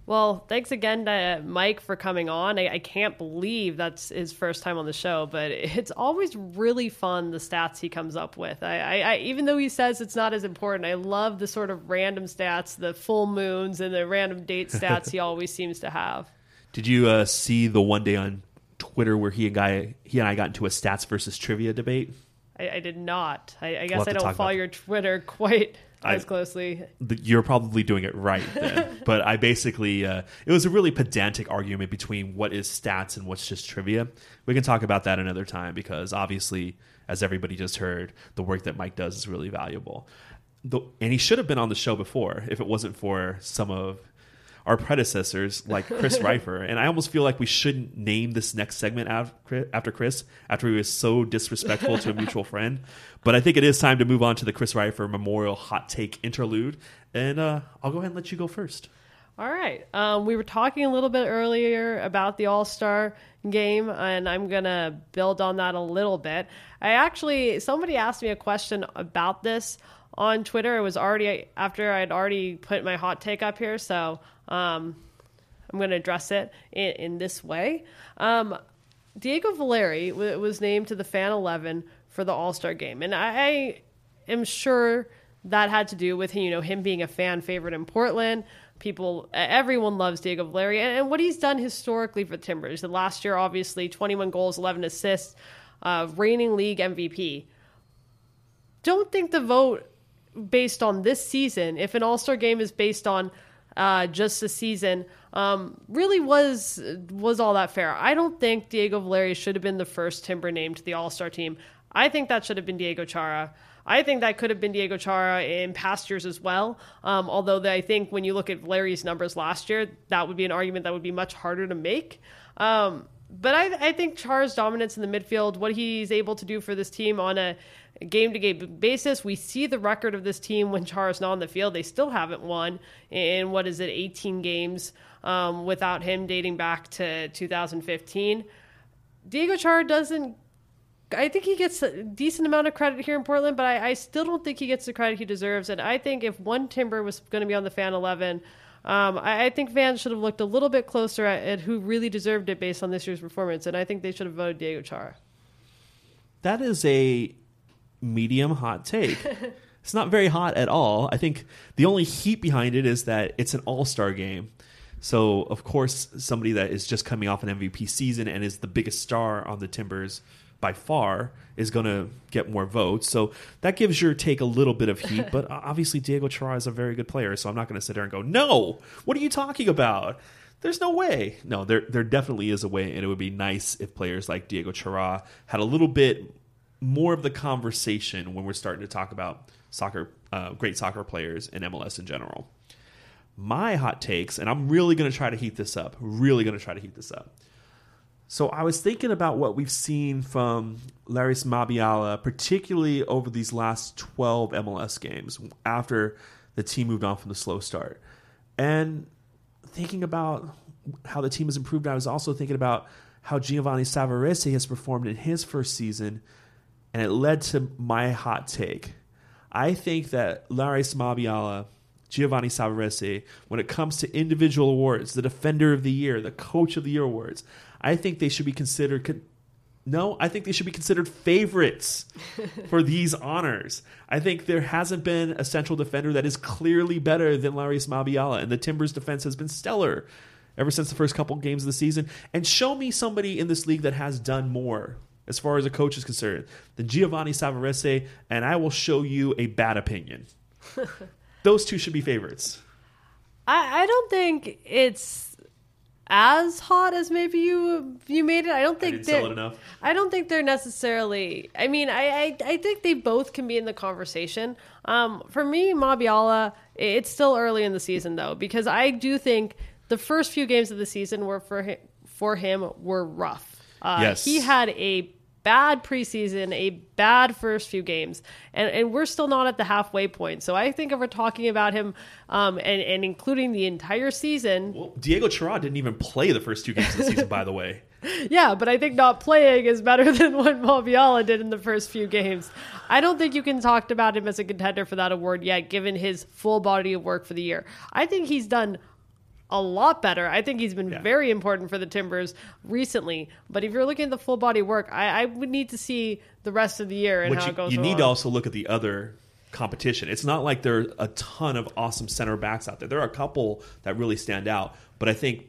Well, thanks again to Mike for coming on. I, I, can't believe that's his first time on the show, but it's always really fun the stats he comes up with. I, I, I, even though he says it's not as important, I love the sort of random stats, the full moons and the random date stats he always seems to have. Did you uh, see the one day on Twitter where he and guy he and I got into a stats versus trivia debate? I, I did not. I, I guess we'll I don't follow your Twitter quite as closely. You're probably doing it right then. but I basically, uh, it was a really pedantic argument between what is stats and what's just trivia. We can talk about that another time because obviously, as everybody just heard, the work that Mike does is really valuable. The, and he should have been on the show before if it wasn't for some of our predecessors like Chris Reifer. And I almost feel like we shouldn't name this next segment after Chris, after he was so disrespectful to a mutual friend. But I think it is time to move on to the Chris Reifer Memorial Hot Take Interlude. And uh, I'll go ahead and let you go first. All right. Um, we were talking a little bit earlier about the All Star game, and I'm going to build on that a little bit. I actually, somebody asked me a question about this on Twitter. It was already after I'd already put my hot take up here, so um, I'm going to address it in, in this way. Um, Diego Valeri w- was named to the Fan 11 for the All Star game, and I, I am sure that had to do with you know him being a fan favorite in Portland. People, everyone loves Diego Valeri, and, and what he's done historically for the Timbers. The last year, obviously, 21 goals, 11 assists, uh, reigning league MVP. Don't think the vote based on this season, if an All Star game is based on uh, just the season, um, really was was all that fair. I don't think Diego Valeri should have been the first Timber named to the All Star team. I think that should have been Diego Chara. I think that could have been Diego Chara in past years as well. Um, although I think when you look at Valeri's numbers last year, that would be an argument that would be much harder to make. Um, but I, I think Chara's dominance in the midfield, what he's able to do for this team on a game to game basis, we see the record of this team when Chara's not on the field. They still haven't won in what is it, 18 games um, without him dating back to 2015. Diego Chara doesn't I think he gets a decent amount of credit here in Portland, but I, I, still don't think he gets the credit he deserves. And I think if one Timber was going to be on the fan 11, um, I, I, think fans should have looked a little bit closer at, at, who really deserved it based on this year's performance. And I think they should have voted Diego Chara. That is a medium hot take. it's not very hot at all. I think the only heat behind it is that it's an all star game. So, of course, somebody that is just coming off an MVP season and is the biggest star on the Timbers by far is going to get more votes. So that gives your take a little bit of heat. but obviously, Diego Chara is a very good player. So I'm not going to sit there and go, no, what are you talking about? There's no way. No, there there definitely is a way, and it would be nice if players like Diego Chara had a little bit more of the conversation when we're starting to talk about soccer, uh, great soccer players in MLS in general. My hot takes, and I'm really going to try to heat this up. Really going to try to heat this up so I was thinking about what we've seen from Larrys Mabiala, particularly over these last 12 MLS games after the team moved on from the slow start. And thinking about how the team has improved, I was also thinking about how Giovanni Savarese has performed in his first season, and it led to my hot take. I think that Larrys Mabiala, Giovanni Savarese, when it comes to individual awards, the Defender of the Year, the Coach of the Year awards, I think they should be considered. no, I think they should be considered favorites for these honors. I think there hasn't been a central defender that is clearly better than Larrys Mabiala, and the Timbers' defense has been stellar ever since the first couple games of the season. And show me somebody in this league that has done more as far as a coach is concerned than Giovanni Savarese, and I will show you a bad opinion. Those two should be favorites. I, I don't think it's as hot as maybe you you made it. I don't think I enough. I don't think they're necessarily. I mean, I, I, I think they both can be in the conversation. Um, for me, Mabiala, it's still early in the season though because I do think the first few games of the season were for him, for him were rough. Uh, yes, he had a bad preseason, a bad first few games, and, and we're still not at the halfway point. So I think if we're talking about him um, and, and including the entire season. Well, Diego Chara didn't even play the first two games of the season, by the way. Yeah, but I think not playing is better than what Mabiala did in the first few games. I don't think you can talk about him as a contender for that award yet, given his full body of work for the year. I think he's done a lot better. I think he's been yeah. very important for the Timbers recently. But if you're looking at the full body work, I, I would need to see the rest of the year and Which how it goes. You along. need to also look at the other competition. It's not like there are a ton of awesome center backs out there. There are a couple that really stand out, but I think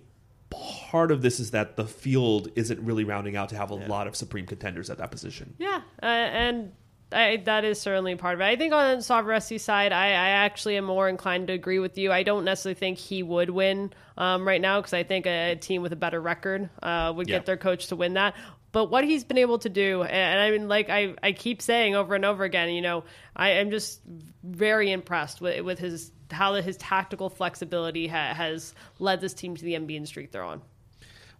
part of this is that the field isn't really rounding out to have a yeah. lot of supreme contenders at that position. Yeah, uh, and I, that is certainly part of it. I think on Savarese's side, I, I, actually am more inclined to agree with you. I don't necessarily think he would win um, right now because I think a team with a better record uh, would yeah. get their coach to win that. But what he's been able to do, and I mean, like I, I keep saying over and over again, you know, I am just very impressed with, with his how his tactical flexibility ha- has led this team to the unbeaten streak they're on.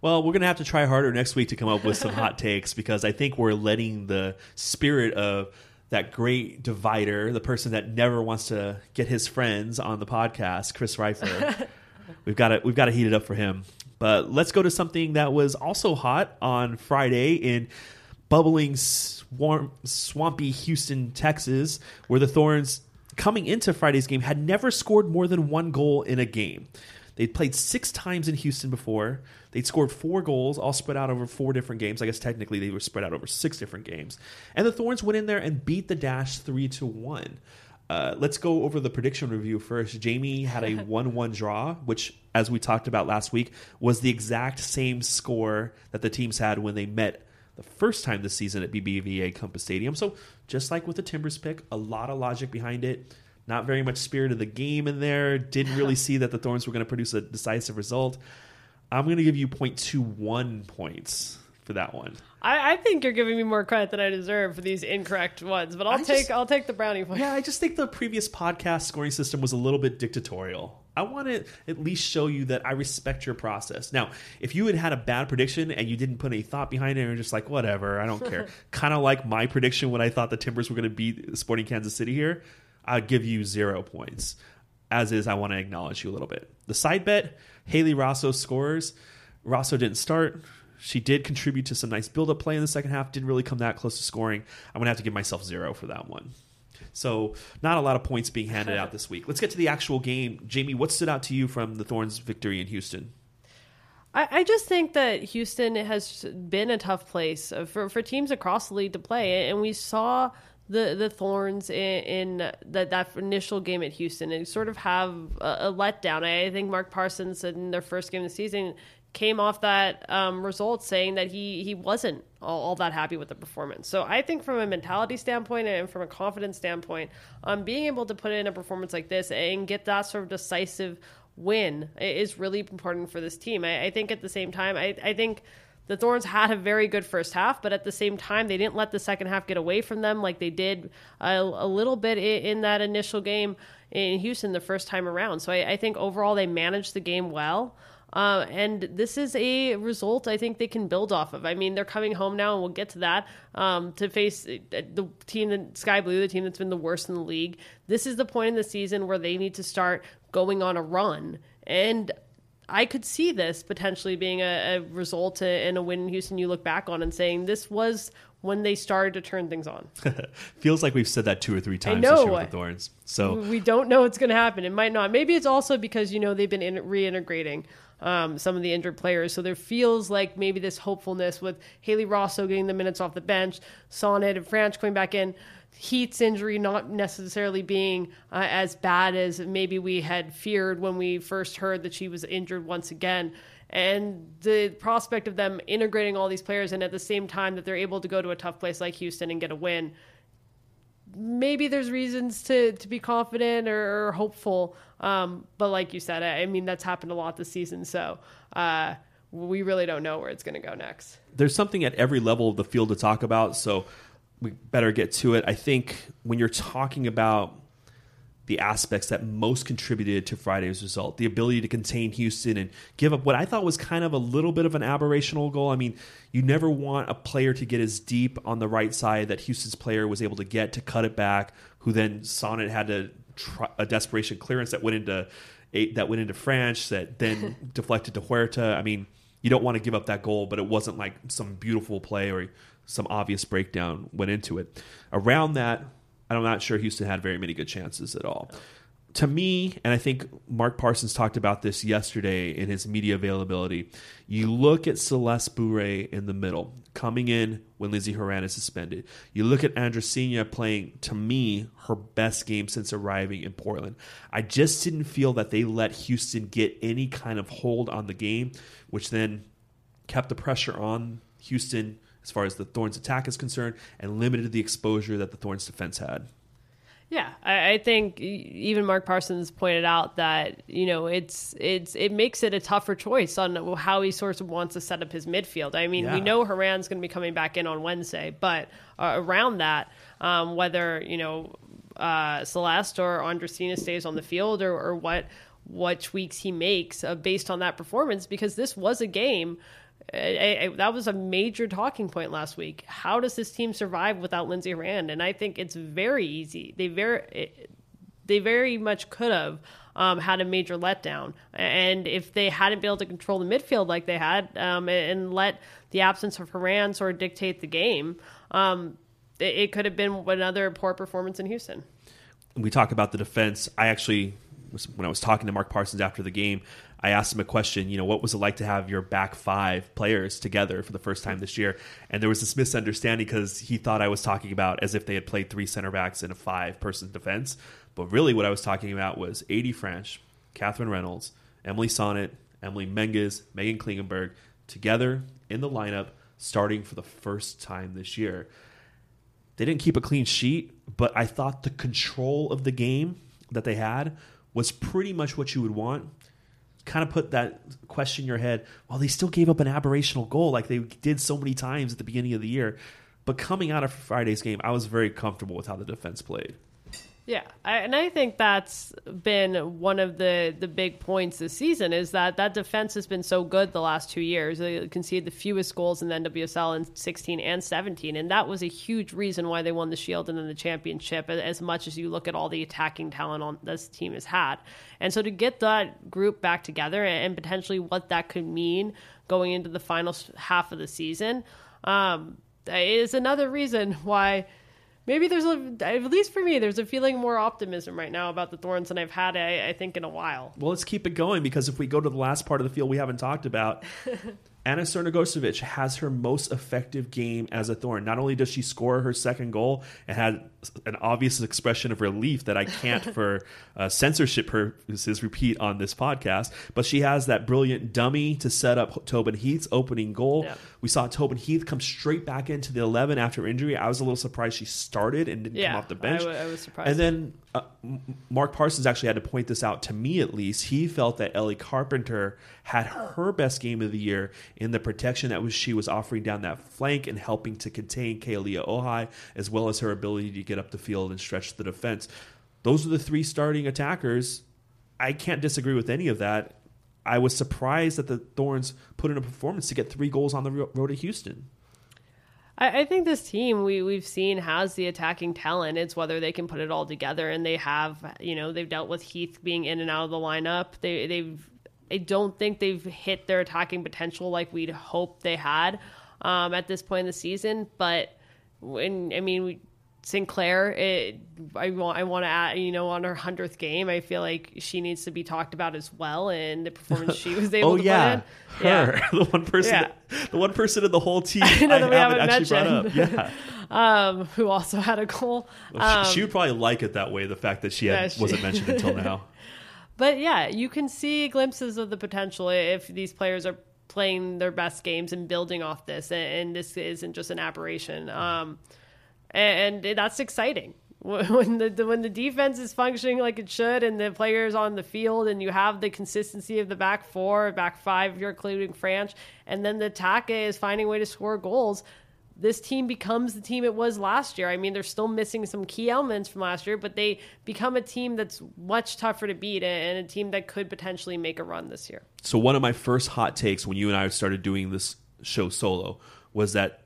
Well, we're going to have to try harder next week to come up with some hot takes because I think we're letting the spirit of that great divider, the person that never wants to get his friends on the podcast, Chris Reifer. we've got to we've got to heat it up for him. But let's go to something that was also hot on Friday in bubbling, swarm, swampy Houston, Texas, where the Thorns coming into Friday's game, had never scored more than one goal in a game. They'd played six times in Houston before. They'd scored four goals, all spread out over four different games. I guess technically they were spread out over six different games. And the Thorns went in there and beat the Dash three to one. Uh, let's go over the prediction review first. Jamie had a 1 1 draw, which, as we talked about last week, was the exact same score that the teams had when they met the first time this season at BBVA Compass Stadium. So, just like with the Timbers pick, a lot of logic behind it. Not very much spirit of the game in there. Didn't really see that the Thorns were going to produce a decisive result. I'm going to give you 0.21 points for that one. I, I, think you're giving me more credit than I deserve for these incorrect ones, but I'll I take just, I'll take the brownie point. Yeah, I just think the previous podcast scoring system was a little bit dictatorial. I want to at least show you that I respect your process. Now, if you had had a bad prediction and you didn't put any thought behind it, and you're just like, whatever, I don't care. kind of like my prediction when I thought the Timbers were going to beat Sporting Kansas City here, I'd give you zero points. As is, I want to acknowledge you a little bit. The side bet, Hayley Raso scores. Rosso didn't start. She did contribute to some nice build up play in the second half. Didn't really come that close to scoring. I'm going to have to give myself zero for that one. So, not a lot of points being handed out this week. Let's get to the actual game. Jamie, what stood out to you from the Thorns' victory in Houston? I, I just think that Houston has been a tough place uh, for, for teams across the league to play. And we saw the the Thorns in, in that that initial game at Houston and sort of have a, a letdown. I, think Mark Parsons in their first game of the season came off that um, result saying that he he wasn't all, all, that happy with the performance. So I think from a mentality standpoint and from a confidence standpoint, um, being able to put in a performance like this and get that sort of decisive win is really important for this team. I, I think at the same time, I, I think the Thorns had a very good first half, but at the same time, they didn't let the second half get away from them like they did a, a little bit in, in, that initial game in Houston the first time around. So I, I think overall they managed the game well. Uh, and this is a result I think they can build off of. I mean, they're coming home now, and we'll get to that um, to face uh, the team, that, Sky Blue, the team that's been the worst in the league. This is the point in the season where they need to start going on a run. And I could see this potentially being a, a result in a win in Houston you look back on and saying this was when they started to turn things on. Feels like we've said that two or three times this year with the Thorns. So we don't know what's going to happen. It might not. Maybe it's also because you know they've been in, reintegrating um, some of the injured players, so there feels like maybe this hopefulness with Hayley Raso getting the minutes off the bench, Sonnett and Franch coming back in. Heath's injury not necessarily being uh, as bad as maybe we had feared when we first heard that she was injured once again. And the prospect of them integrating all these players and at the same time that they're able to go to a tough place like Houston and get a win, maybe there's reasons to, to be confident or, or hopeful. Um, but like you said, I, I, mean, that's happened a lot this season. So, uh, we really don't know where it's going to go next. There's something at every level of the field to talk about. So we better get to it. I think when you're talking about the aspects that most contributed to Friday's result, the ability to contain Houston and give up what I thought was kind of a little bit of an aberrational goal. I mean, you never want a player to get as deep on the right side that Houston's player was able to get to cut it back, who then Sonnett had to try, a desperation clearance that went into that went into Franch that then deflected to Huerta. I mean, you don't want to give up that goal, but it wasn't like some beautiful play or some obvious breakdown went into it. Around that, I'm not sure Houston had very many good chances at all. To me, and I think Mark Parsons talked about this yesterday in his media availability, you look at Celeste Boureille in the middle, coming in when Lindsey Horan is suspended. You look at Andressinha playing, to me, her best game since arriving in Portland. I just didn't feel that they let Houston get any kind of hold on the game, which then kept the pressure on Houston as far as the Thorns attack is concerned and limited the exposure that the Thorns defense had. Yeah, I, I, think even Mark Parsons pointed out that you know it's it's it makes it a tougher choice on how he sort of wants to set up his midfield. I mean, yeah. we know Horan's going to be coming back in on Wednesday, but uh, around that, um, whether you know uh, Celeste or Andressinha stays on the field or, or what what tweaks he makes uh, based on that performance, because this was a game I, I, that was a major talking point last week. How does this team survive without Lindsey Horan? And I think it's very easy. They very they very much could have um, had a major letdown. And if they hadn't been able to control the midfield like they had um, and let the absence of Horan sort of dictate the game, um, it, it could have been another poor performance in Houston. we talk about the defense. I actually, when I was talking to Mark Parsons after the game, I asked him a question. You know, what was it like to have your back five players together for the first time this year? And there was this misunderstanding because he thought I was talking about as if they had played three center backs in a five-person defense. But really, what I was talking about was AD Franch, Katherine Reynolds, Emily Sonnett, Emily Menges, Meghan Klingenberg together in the lineup, starting for the first time this year. They didn't keep a clean sheet, but I thought the control of the game that they had was pretty much what you would want. Kind of put that question in your head. Well, they still gave up an aberrational goal like they did so many times at the beginning of the year. But coming out of Friday's game, I was very comfortable with how the defense played. Yeah, I, and I think that's been one of the the big points this season is that that defense has been so good the last two years. They conceded the fewest goals in the NWSL in 16 and 17, and that was a huge reason why they won the Shield and then the championship. As much as you look at all the attacking talent on this team has had, and so to get that group back together and potentially what that could mean going into the final half of the season um, is another reason why maybe there's a at least for me there's a feeling more optimism right now about the thorns than i've had i, I think in a while well let's keep it going because if we go to the last part of the field we haven't talked about Ana Crnogorcevic has her most effective game as a Thorn. Not only does she score her second goal and had an obvious expression of relief that I can't, for uh, censorship purposes, repeat on this podcast, but she has that brilliant dummy to set up Tobin Heath's opening goal. Yeah. We saw Tobin Heath come straight back into the 11 after injury. I was a little surprised she started and didn't yeah, come off the bench. I, I was surprised. And then uh, Mark Parsons actually had to point this out to me at least. He felt that Ellie Carpenter had her best game of the year in the protection that was she was offering down that flank and helping to contain Kealia Ohai, as well as her ability to get up the field and stretch the defense. Those are the three starting attackers. I can't disagree with any of that. I was surprised that the Thorns put in a performance to get three goals on the road to Houston. I, I think this team we we've seen has the attacking talent. It's whether they can put it all together, and they have. You know, they've dealt with Heath being in and out of the lineup. They they've. I don't think they've hit their attacking potential like we'd hoped they had um, at this point in the season. But when I mean, we, Sinclair, it, I want I want to add, you know, on her hundredth game, I feel like she needs to be talked about as well, and the performance she was able oh, to yeah. put in. Her, yeah, the one person, yeah. that, the one person in the whole team I, know that we haven't, haven't actually mentioned. brought up. Yeah, um, who also had a goal. Well, um, she, she, would probably like it that way. The fact that she, had, yeah, she wasn't mentioned until now. But yeah, you can see glimpses of the potential if these players are playing their best games and building off this, and, and this isn't just an aberration. Um, and, that's exciting when the when the defense is functioning like it should and the players on the field and you have the consistency of the back four, back five, if you're including Franch, and then the attack is finding a way to score goals. This team becomes the team it was last year. I mean, they're still missing some key elements from last year, but they become a team that's much tougher to beat and a team that could potentially make a run this year. So, one of my first hot takes when you and I started doing this show solo was that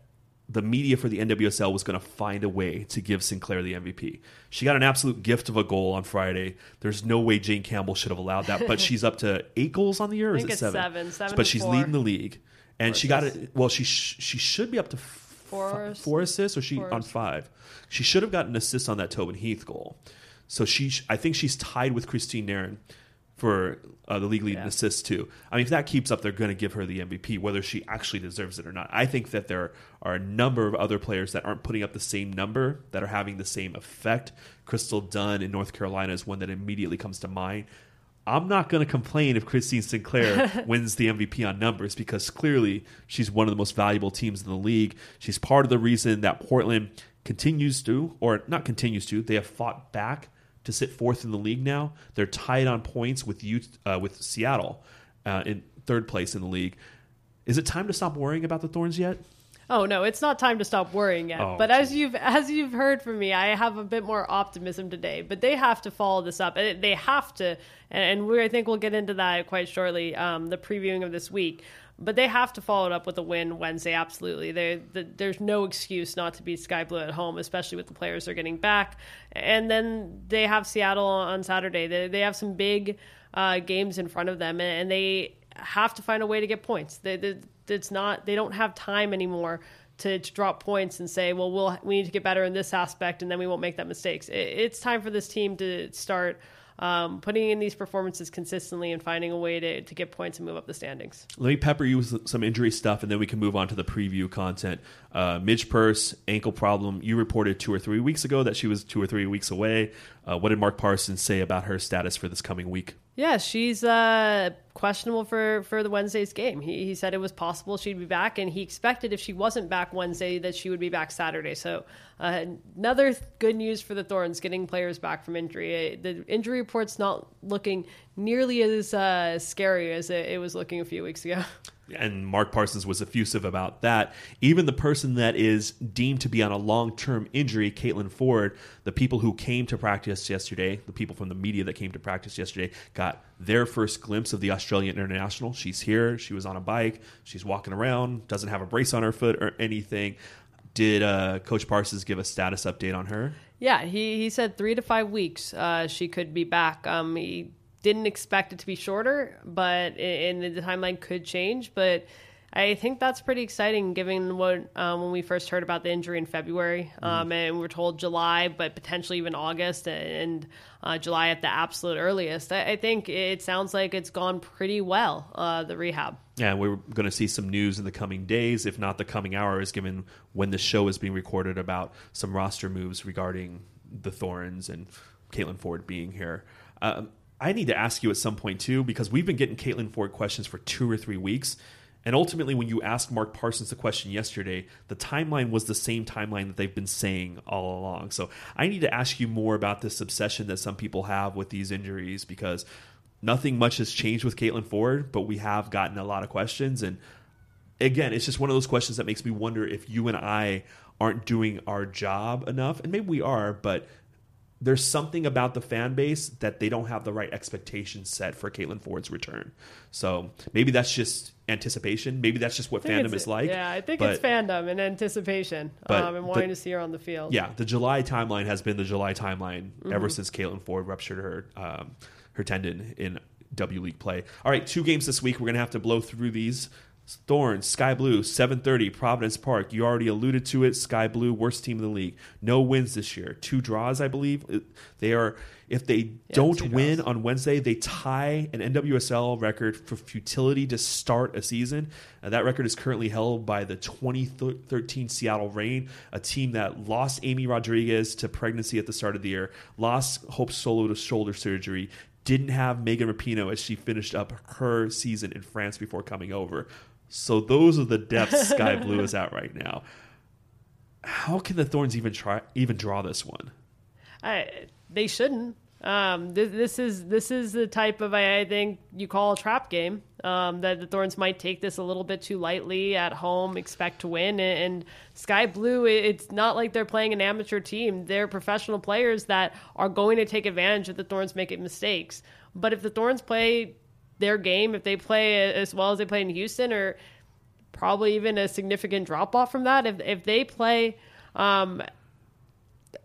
the media for the NWSL was going to find a way to give Sinclair the MVP. She got an absolute gift of a goal on Friday. There's no way Jane Campbell should have allowed that, but she's up to eight goals on the year. Or is it seven? seven? seven? But she's four. leading the league, and she got it. Well, she sh- she should be up to four, f- four assists, or she on five. She should have gotten an assist on that Tobin Heath goal. So she, I think she's tied with Christine Nairn for uh, the league leading yeah. assists too. I mean, if that keeps up, they're going to give her the MVP, whether she actually deserves it or not. I think that there are a number of other players that aren't putting up the same number that are having the same effect. Crystal Dunn in North Carolina is one that immediately comes to mind. I'm not going to complain if Christine Sinclair wins the MVP on numbers because clearly she's one of the most valuable teams in the league. She's part of the reason that Portland continues to, or not continues to, they have fought back to sit fourth in the league now. They're tied on points with you uh, with Seattle uh, in third place in the league. Is it time to stop worrying about the Thorns yet? Oh no, it's not time to stop worrying yet. Oh, but as you've as you've heard from me, I have a bit more optimism today. But they have to follow this up. They have to, and we I think we'll get into that quite shortly. Um, the previewing of this week but they have to follow it up with a win Wednesday. Absolutely, the, there's no excuse not to beat Sky Blue at home, especially with the players they're getting back. And then they have Seattle on Saturday. They, they have some big uh, games in front of them, and, they have to find a way to get points. They, they, it's not they don't have time anymore to, to drop points and say, well, we'll we need to get better in this aspect, and then we won't make that mistakes. It, it's time for this team to start um, putting in these performances consistently and finding a way to, to get points and move up the standings. Let me pepper you with some injury stuff, and then we can move on to the preview content. Uh, Midge Purce, ankle problem. You reported two or three weeks ago that she was two or three weeks away. Uh, what did Mark Parsons say about her status for this coming week? Yeah, she's uh, questionable for, for the Wednesday's game. He, he said it was possible she'd be back, and he expected if she wasn't back Wednesday that she would be back Saturday. So, uh, another good news for the Thorns getting players back from injury. Uh, the injury report's not looking nearly as uh, scary as it, it was looking a few weeks ago. and Mark Parsons was effusive about that. Even the person that is deemed to be on a long term injury, Caitlin Foord, the people who came to practice yesterday, the people from the media that came to practice yesterday, got their first glimpse of the Australian International. She's here. She was on a bike. She's walking around, doesn't have a brace on her foot or anything. Did uh, Coach Parsons give a status update on her? Yeah, he, he said three to five weeks uh, she could be back. Um, he didn't expect it to be shorter, but in the timeline could change. But I think that's pretty exciting, given what um, when we first heard about the injury in February, mm-hmm. um, and we were told July, but potentially even August and uh, July at the absolute earliest. I, I, think it sounds like it's gone pretty well, uh, the rehab. Yeah, we're going to see some news in the coming days, if not the coming hours, given when the show is being recorded about some roster moves regarding the Thorns and Caitlin Foord being here. Um, I need to ask you at some point too, because we've been getting Caitlin Foord questions for two or three weeks. And ultimately, when you asked Mark Parsons the question yesterday, the timeline was the same timeline that they've been saying all along. So I need to ask you more about this obsession that some people have with these injuries because nothing much has changed with Caitlin Foord, but we have gotten a lot of questions. And again, it's just one of those questions that makes me wonder if you and I aren't doing our job enough. And maybe we are, but there's something about the fan base that they don't have the right expectations set for Caitlin Foord's return. So maybe that's just anticipation. Maybe that's just what fandom is like. Yeah, I think but, it's fandom and anticipation but, um, and wanting the, to see her on the field. Yeah, the July timeline has been the July timeline mm-hmm. ever since Caitlin Foord ruptured her um, her tendon in W League play. All right, two games this week. We're gonna have to blow through these. Thorns, Sky Blue, 7:30, Providence Park. You already alluded to it. Sky Blue, worst team in the league. No wins this year. Two draws, I believe. They are. If they yeah, don't win on Wednesday, they tie an NWSL record for futility to start a season. And that record is currently held by the 2013 Seattle Reign, a team that lost Amy Rodriguez to pregnancy at the start of the year, lost Hope Solo to shoulder surgery, didn't have Megan Rapinoe as she finished up her season in France before coming over. So those are the depths Sky Blue is at right now. How can the Thorns even try even draw this one? I, they shouldn't. Um, this, this, is this is the type of I think you call a trap game. Um, that the Thorns might take this a little bit too lightly at home, expect to win, and, and Sky Blue. It's not like they're playing an amateur team; they're professional players that are going to take advantage of the Thorns making mistakes. But if the Thorns play their game if they play as well as they play in Houston, or probably even a significant drop off from that. If if they play, um,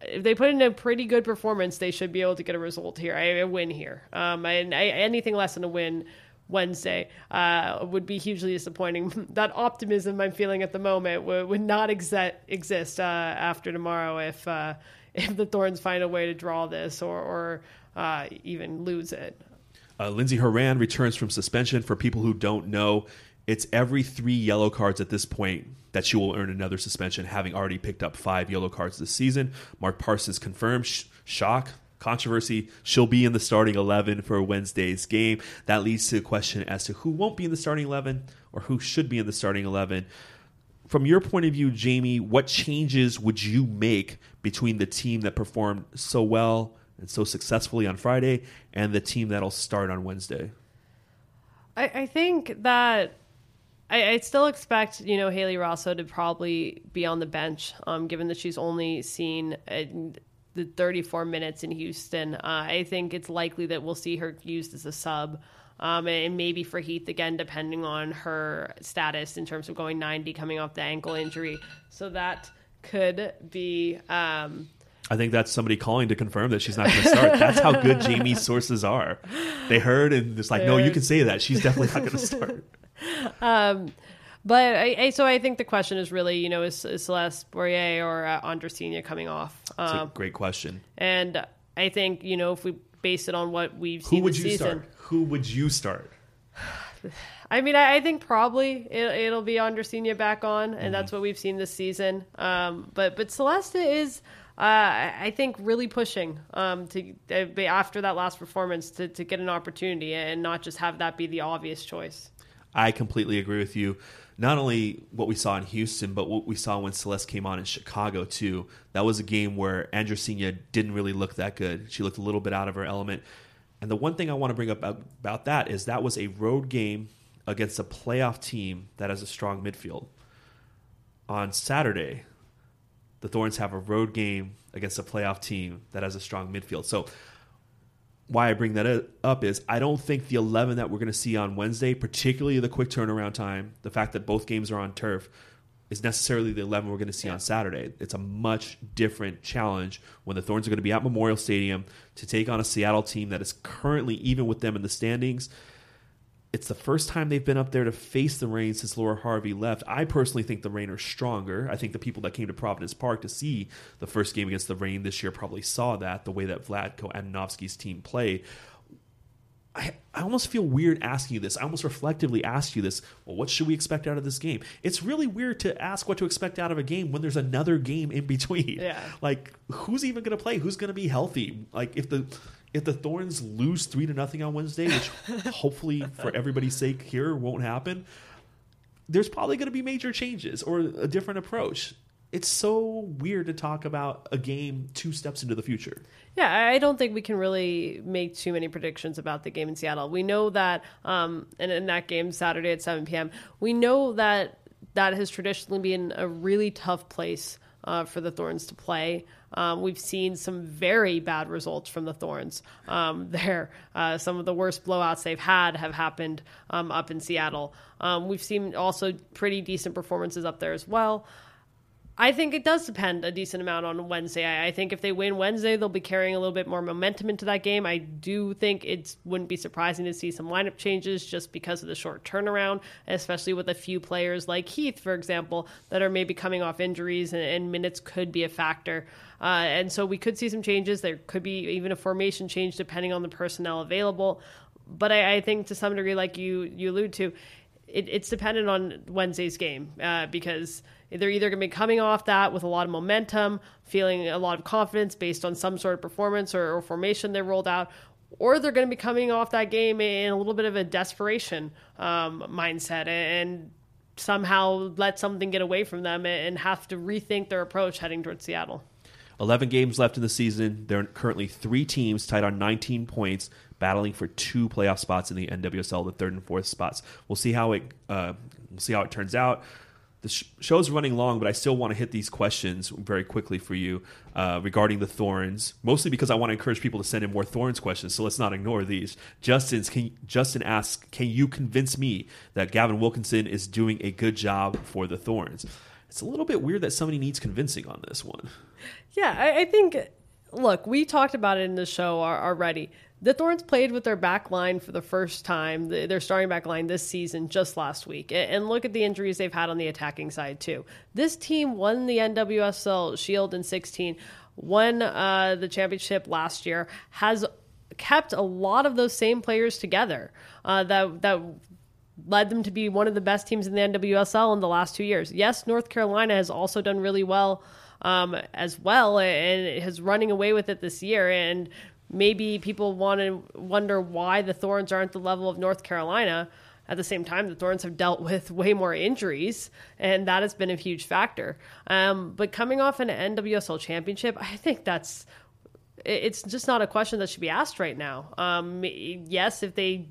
if they put in a pretty good performance, they should be able to get a result here, a, win here. Um, and I, anything less than a win. Wednesday uh, would be hugely disappointing. that optimism I'm feeling at the moment would, would not exe- exist uh, after tomorrow if uh, if the Thorns find a way to draw this or, or uh, even lose it. Uh, Lindsey Horan returns from suspension. For people who don't know, it's every three yellow cards at this point that she will earn another suspension, having already picked up five yellow cards this season. Mark Parsons confirmed. Sh- shock, controversy. She'll be in the starting 11 for Wednesday's game. That leads to a question as to who won't be in the starting 11 or who should be in the starting 11. From your point of view, Jamie, what changes would you make between the team that performed so well and so successfully on Friday, and the team that'll start on Wednesday? I, I think that I, I, still expect you know Hayley Raso to probably be on the bench, um, given that she's only seen uh, the 34 minutes in Houston. Uh, I think it's likely that we'll see her used as a sub. Um, and maybe for Heath again, depending on her status in terms of going 90, coming off the ankle injury. So that could be um, I think that's somebody calling to confirm that she's not going to start. that's how good Jamie's sources are. They heard and it's like, no, you can say that. She's definitely not going to start. Um, But I, I, so I think the question is really, you know, is, is Celeste Boureille or uh, Andressinha coming off? That's um, a great question. And I think you know if we base it on what we've seen, who would you season, start? Who would you start? I mean, I, I think probably it, will be Andressinha back on, and mm-hmm. that's what we've seen this season. Um, but but Celeste is. Uh, I think really pushing um, to uh, after that last performance to, to get an opportunity and not just have that be the obvious choice. I completely agree with you. Not only what we saw in Houston, but what we saw when Celeste came on in Chicago too. That was a game where Andressinha didn't really look that good. She looked a little bit out of her element. And the one thing I want to bring up about that is that was a road game against a playoff team that has a strong midfield. On Saturday, the Thorns have a road game against a playoff team that has a strong midfield. So, why I bring that up is I don't think the 11 that we're going to see on Wednesday, particularly the quick turnaround time, the fact that both games are on turf, is necessarily the 11 we're going to see yeah. on Saturday. It's a much different challenge when the Thorns are going to be at Memorial Stadium to take on a Seattle team that is currently even with them in the standings it's the first time they've been up there to face the Reign since Laura Harvey left. I personally think the Reign are stronger. I think the people that came to Providence Park to see the first game against the Reign this year probably saw that, the way that Vlatko Andonovski's team played. I, I almost feel weird asking you this. I almost reflectively ask you this. Well, what should we expect out of this game? It's really weird to ask what to expect out of a game when there's another game in between. Yeah. Like, who's even going to play? Who's going to be healthy? Like, if the if the Thorns lose three to nothing on Wednesday, which hopefully for everybody's sake here won't happen, there's probably going to be major changes or a different approach. It's so weird to talk about a game two steps into the future. Yeah, I don't think we can really make too many predictions about the game in Seattle. We know that, um, and in that game Saturday at 7 p.m., we know that that has traditionally been a really tough place uh, for the Thorns to play. Um, we've seen some very bad results from the Thorns um, there. Uh, some of the worst blowouts they've had have happened um, up in Seattle. Um, we've seen also pretty decent performances up there as well. I think it does depend a decent amount on Wednesday. I, I, think if they win Wednesday, they'll be carrying a little bit more momentum into that game. I do think it wouldn't be surprising to see some lineup changes just because of the short turnaround, especially with a few players like Heath, for example, that are maybe coming off injuries and, and minutes could be a factor. Uh, and so we could see some changes. There could be even a formation change depending on the personnel available. But I, I think to some degree, like you you allude to, it, it's dependent on Wednesday's game uh, because they're either going to be coming off that with a lot of momentum, feeling a lot of confidence based on some sort of performance or, or formation they rolled out, or they're going to be coming off that game in a little bit of a desperation um, mindset and somehow let something get away from them and have to rethink their approach heading towards Seattle. 11 games left in the season. There are currently three teams tied on 19 points, battling for two playoff spots in the NWSL, the third and fourth spots. We'll see how it uh, we'll see how it turns out the sh- show's running long, but I still want to hit these questions very quickly for you uh, regarding the thorns. Mostly because I want to encourage people to send in more thorns questions. So let's not ignore these. Justin's can, Justin asks, "Can you convince me that Gavin Wilkinson is doing a good job for the thorns?" It's a little bit weird that somebody needs convincing on this one. Yeah, I, I think. Look, we talked about it in the show already the Thorns played with their back line for the first time, their starting back line this season, just last week. And look at the injuries they've had on the attacking side, too. This team won the NWSL Shield in 16, won uh, the championship last year, has kept a lot of those same players together uh, that, that led them to be one of the best teams in the NWSL in the last two years. Yes, North Carolina has also done really well. Um, as well and is running away with it this year. And maybe people want to wonder why the Thorns aren't the level of North Carolina. At the same time, the Thorns have dealt with way more injuries, and that has been a huge factor. Um, but coming off an NWSL championship, I think that's it's just not a question that should be asked right now. Um, yes, if they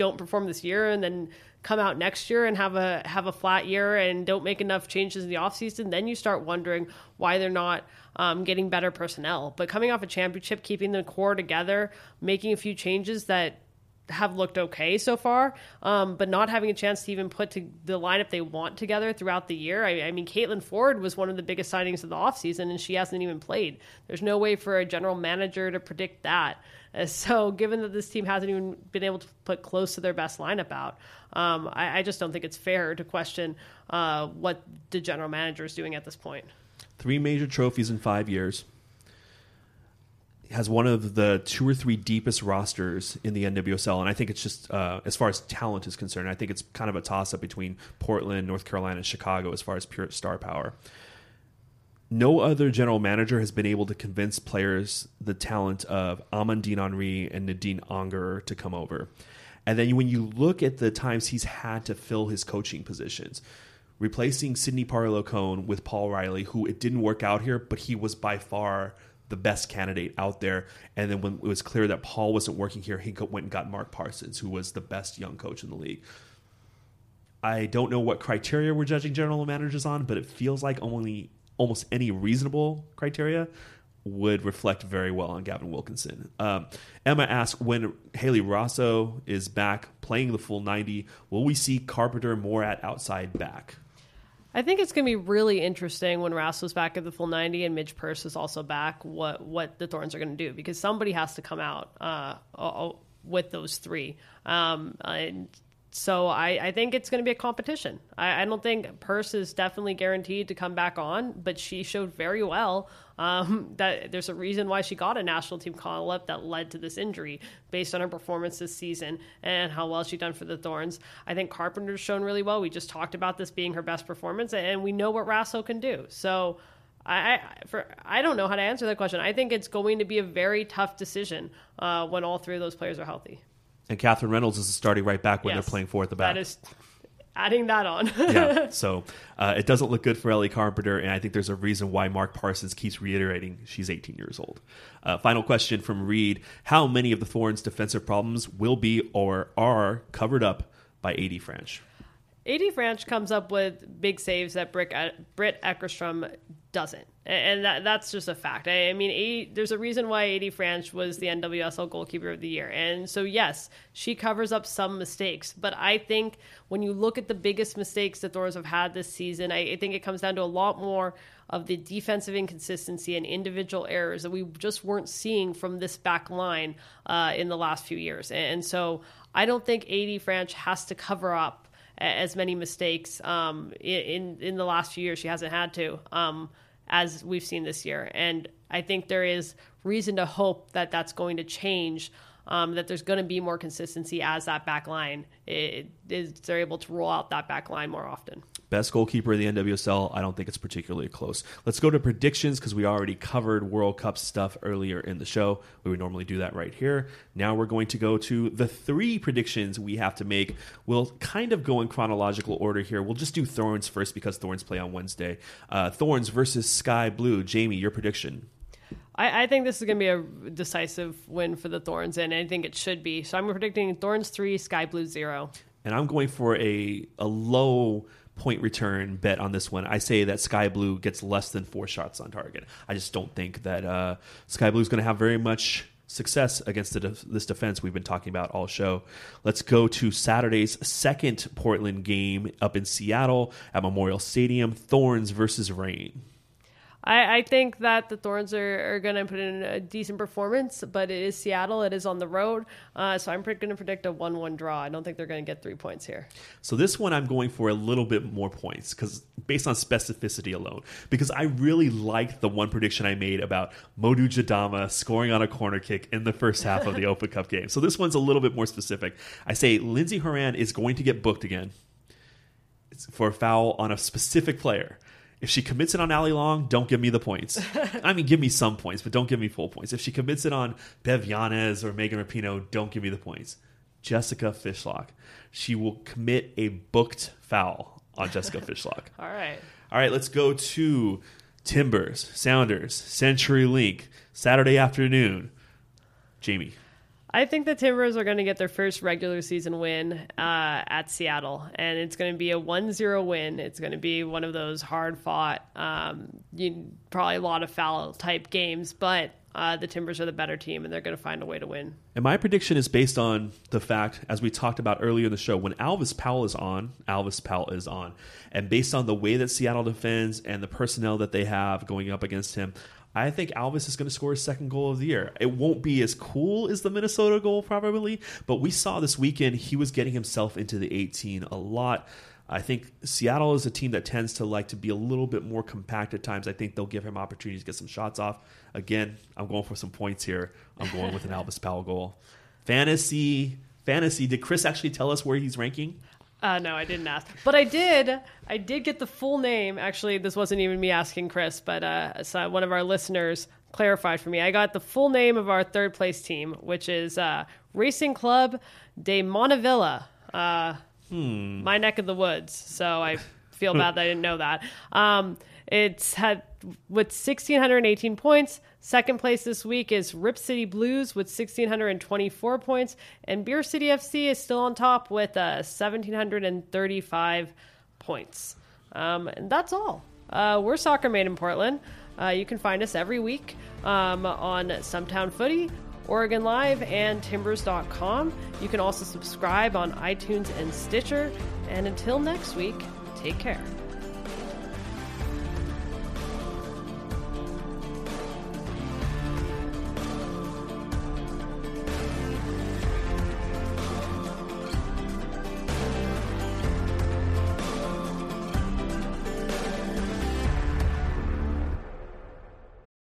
don't perform this year and then come out next year and have a have a flat year and don't make enough changes in the offseason, then you start wondering why they're not um, getting better personnel. But coming off a championship, keeping the core together, making a few changes that have looked okay so far, um, but not having a chance to even put to the lineup they want together throughout the year. I, I mean, Caitlin Foord was one of the biggest signings of the offseason, and she hasn't even played. There's no way for a general manager to predict that. Uh, so, given that this team hasn't even been able to put close to their best lineup out, um, I, I, just don't think it's fair to question uh, what the general manager is doing at this point. Three major trophies in five years has one of the two or three deepest rosters in the NWSL, and I think it's just uh, as far as talent is concerned, I think it's kind of a toss up between Portland, North Carolina, and Chicago as far as pure star power. No other general manager has been able to convince players the talent of Amandine Henry and Nadine Angerer to come over. And then when you look at the times he's had to fill his coaching positions, replacing Cindy Parlow with Paul Riley, who it didn't work out here, but he was by far the best candidate out there. And then when it was clear that Paul wasn't working here, he went and got Mark Parsons, who was the best young coach in the league. I don't know what criteria we're judging general managers on, but it feels like only almost any reasonable criteria would reflect very well on Gavin Wilkinson. Um, Emma asks when Hayley Raso is back playing the full 90, will we see Carpenter more at outside back? I think it's going to be really interesting when Raso's back at the full 90 and Midge Purce is also back, what, what the Thorns are going to do because somebody has to come out uh, with those three. Um, and so I, I, think it's going to be a competition. I, I, don't think Purce is definitely guaranteed to come back on, but she showed very well um, that there's a reason why she got a national team call up that led to this injury based on her performance this season and how well she done for the Thorns. I think Carpenter's shown really well. We just talked about this being her best performance, and we know what Raso can do. So. I, I, for I don't know how to answer that question. I think it's going to be a very tough decision uh, when all three of those players are healthy and Katherine Reynolds is starting right back when yes, they're playing four at the back. That is adding that on. yeah, so uh, it doesn't look good for Ellie Carpenter, and I think there's a reason why Mark Parsons keeps reiterating she's 18 years old. Uh, final question from Reed: How many of the Thorns' defensive problems will be or are covered up by AD Franch? AD Franch comes up with big saves that Britt Eckerstrom doesn't and that, that's just a fact. I, I mean, there's a reason why AD Franch was the NWSL goalkeeper of the year, and so yes, she covers up some mistakes. But I think when you look at the biggest mistakes the Thorns have had this season, I, I think it comes down to a lot more of the defensive inconsistency and individual errors that we just weren't seeing from this back line uh, in the last few years. And, and so I don't think AD Franch has to cover up as many mistakes um, in in the last few years. She hasn't had to. Um, as we've seen this year. And I think there is reason to hope that that's going to change. Um, that there's going to be more consistency as that back line is they're able to roll out that back line more often. Best goalkeeper in the NWSL, I don't think it's particularly close. Let's go to predictions because we already covered World Cup stuff earlier in the show. We would normally do that right here. Now we're going to go to the three predictions we have to make. We'll kind of go in chronological order here. We'll just do Thorns first because Thorns play on Wednesday. Uh, Thorns versus Sky Blue. Jamie, your prediction. I, I think this is going to be a decisive win for the Thorns, and I think it should be. So I'm predicting Thorns three, Sky Blue zero. And I'm going for a a low point return bet on this one. I say that Sky Blue gets less than four shots on target. I just don't think that uh, Sky Blue is going to have very much success against de- this defense we've been talking about all show. Let's go to Saturday's second Portland game up in Seattle at Memorial Stadium Thorns versus Reign. I, I think that the Thorns are, are going to put in a decent performance, but it is Seattle. It is on the road. Uh, so I'm going to predict a 1 1 draw. I don't think they're going to get three points here. So this one, I'm going for a little bit more points because based on specificity alone, because I really liked the one prediction I made about Modou Jadama scoring on a corner kick in the first half of the Open Cup game. So this one's a little bit more specific. I say Lindsey Horan is going to get booked again for a foul on a specific player. If she commits it on Allie Long, don't give me the points. I mean, give me some points, but don't give me full points. If she commits it on Bev Yanez or Megan Rapinoe, don't give me the points. Jessica Fishlock. She will commit a booked foul on Jessica Fishlock. All right. All right, let's go to Timbers, Sounders, Century Link, Saturday afternoon. Jamie. I think the Timbers are going to get their first regular season win uh, at Seattle, and it's going to be a 1 0 win. It's going to be one of those hard fought, um, you, probably a lot of foul type games, but uh, the Timbers are the better team and they're going to find a way to win. And my prediction is based on the fact, as we talked about earlier in the show, when Alvis Powell is on, Alvis Powell is on. And based on the way that Seattle defends and the personnel that they have going up against him, I think Alvis is going to score his second goal of the year. It won't be as cool as the Minnesota goal, probably, but we saw this weekend he was getting himself into the 18 a lot. I think Seattle is a team that tends to like to be a little bit more compact at times. I think they'll give him opportunities to get some shots off. Again, I'm going for some points here. I'm going with an Alvis Powell goal. Fantasy, fantasy. Did Chris actually tell us where he's ranking? Uh, no, I didn't ask, but I did. I did get the full name. Actually, this wasn't even me asking Chris, but uh, so one of our listeners clarified for me. I got the full name of our third place team, which is uh, Racing Club de Montavilla, uh, Hmm. my neck of the woods. So I feel bad that I didn't know that. Um, it's had with 1,618 points. Second place this week is Rip City Blues with 1,624 points, and Beer City FC is still on top with uh, 1,735 points. Um, and that's all. Uh, we're Soccer Made in Portland. Uh, you can find us every week um, on Stumptown Footy, Oregon Live, and Timbers.com. You can also subscribe on iTunes and Stitcher. And until next week, take care.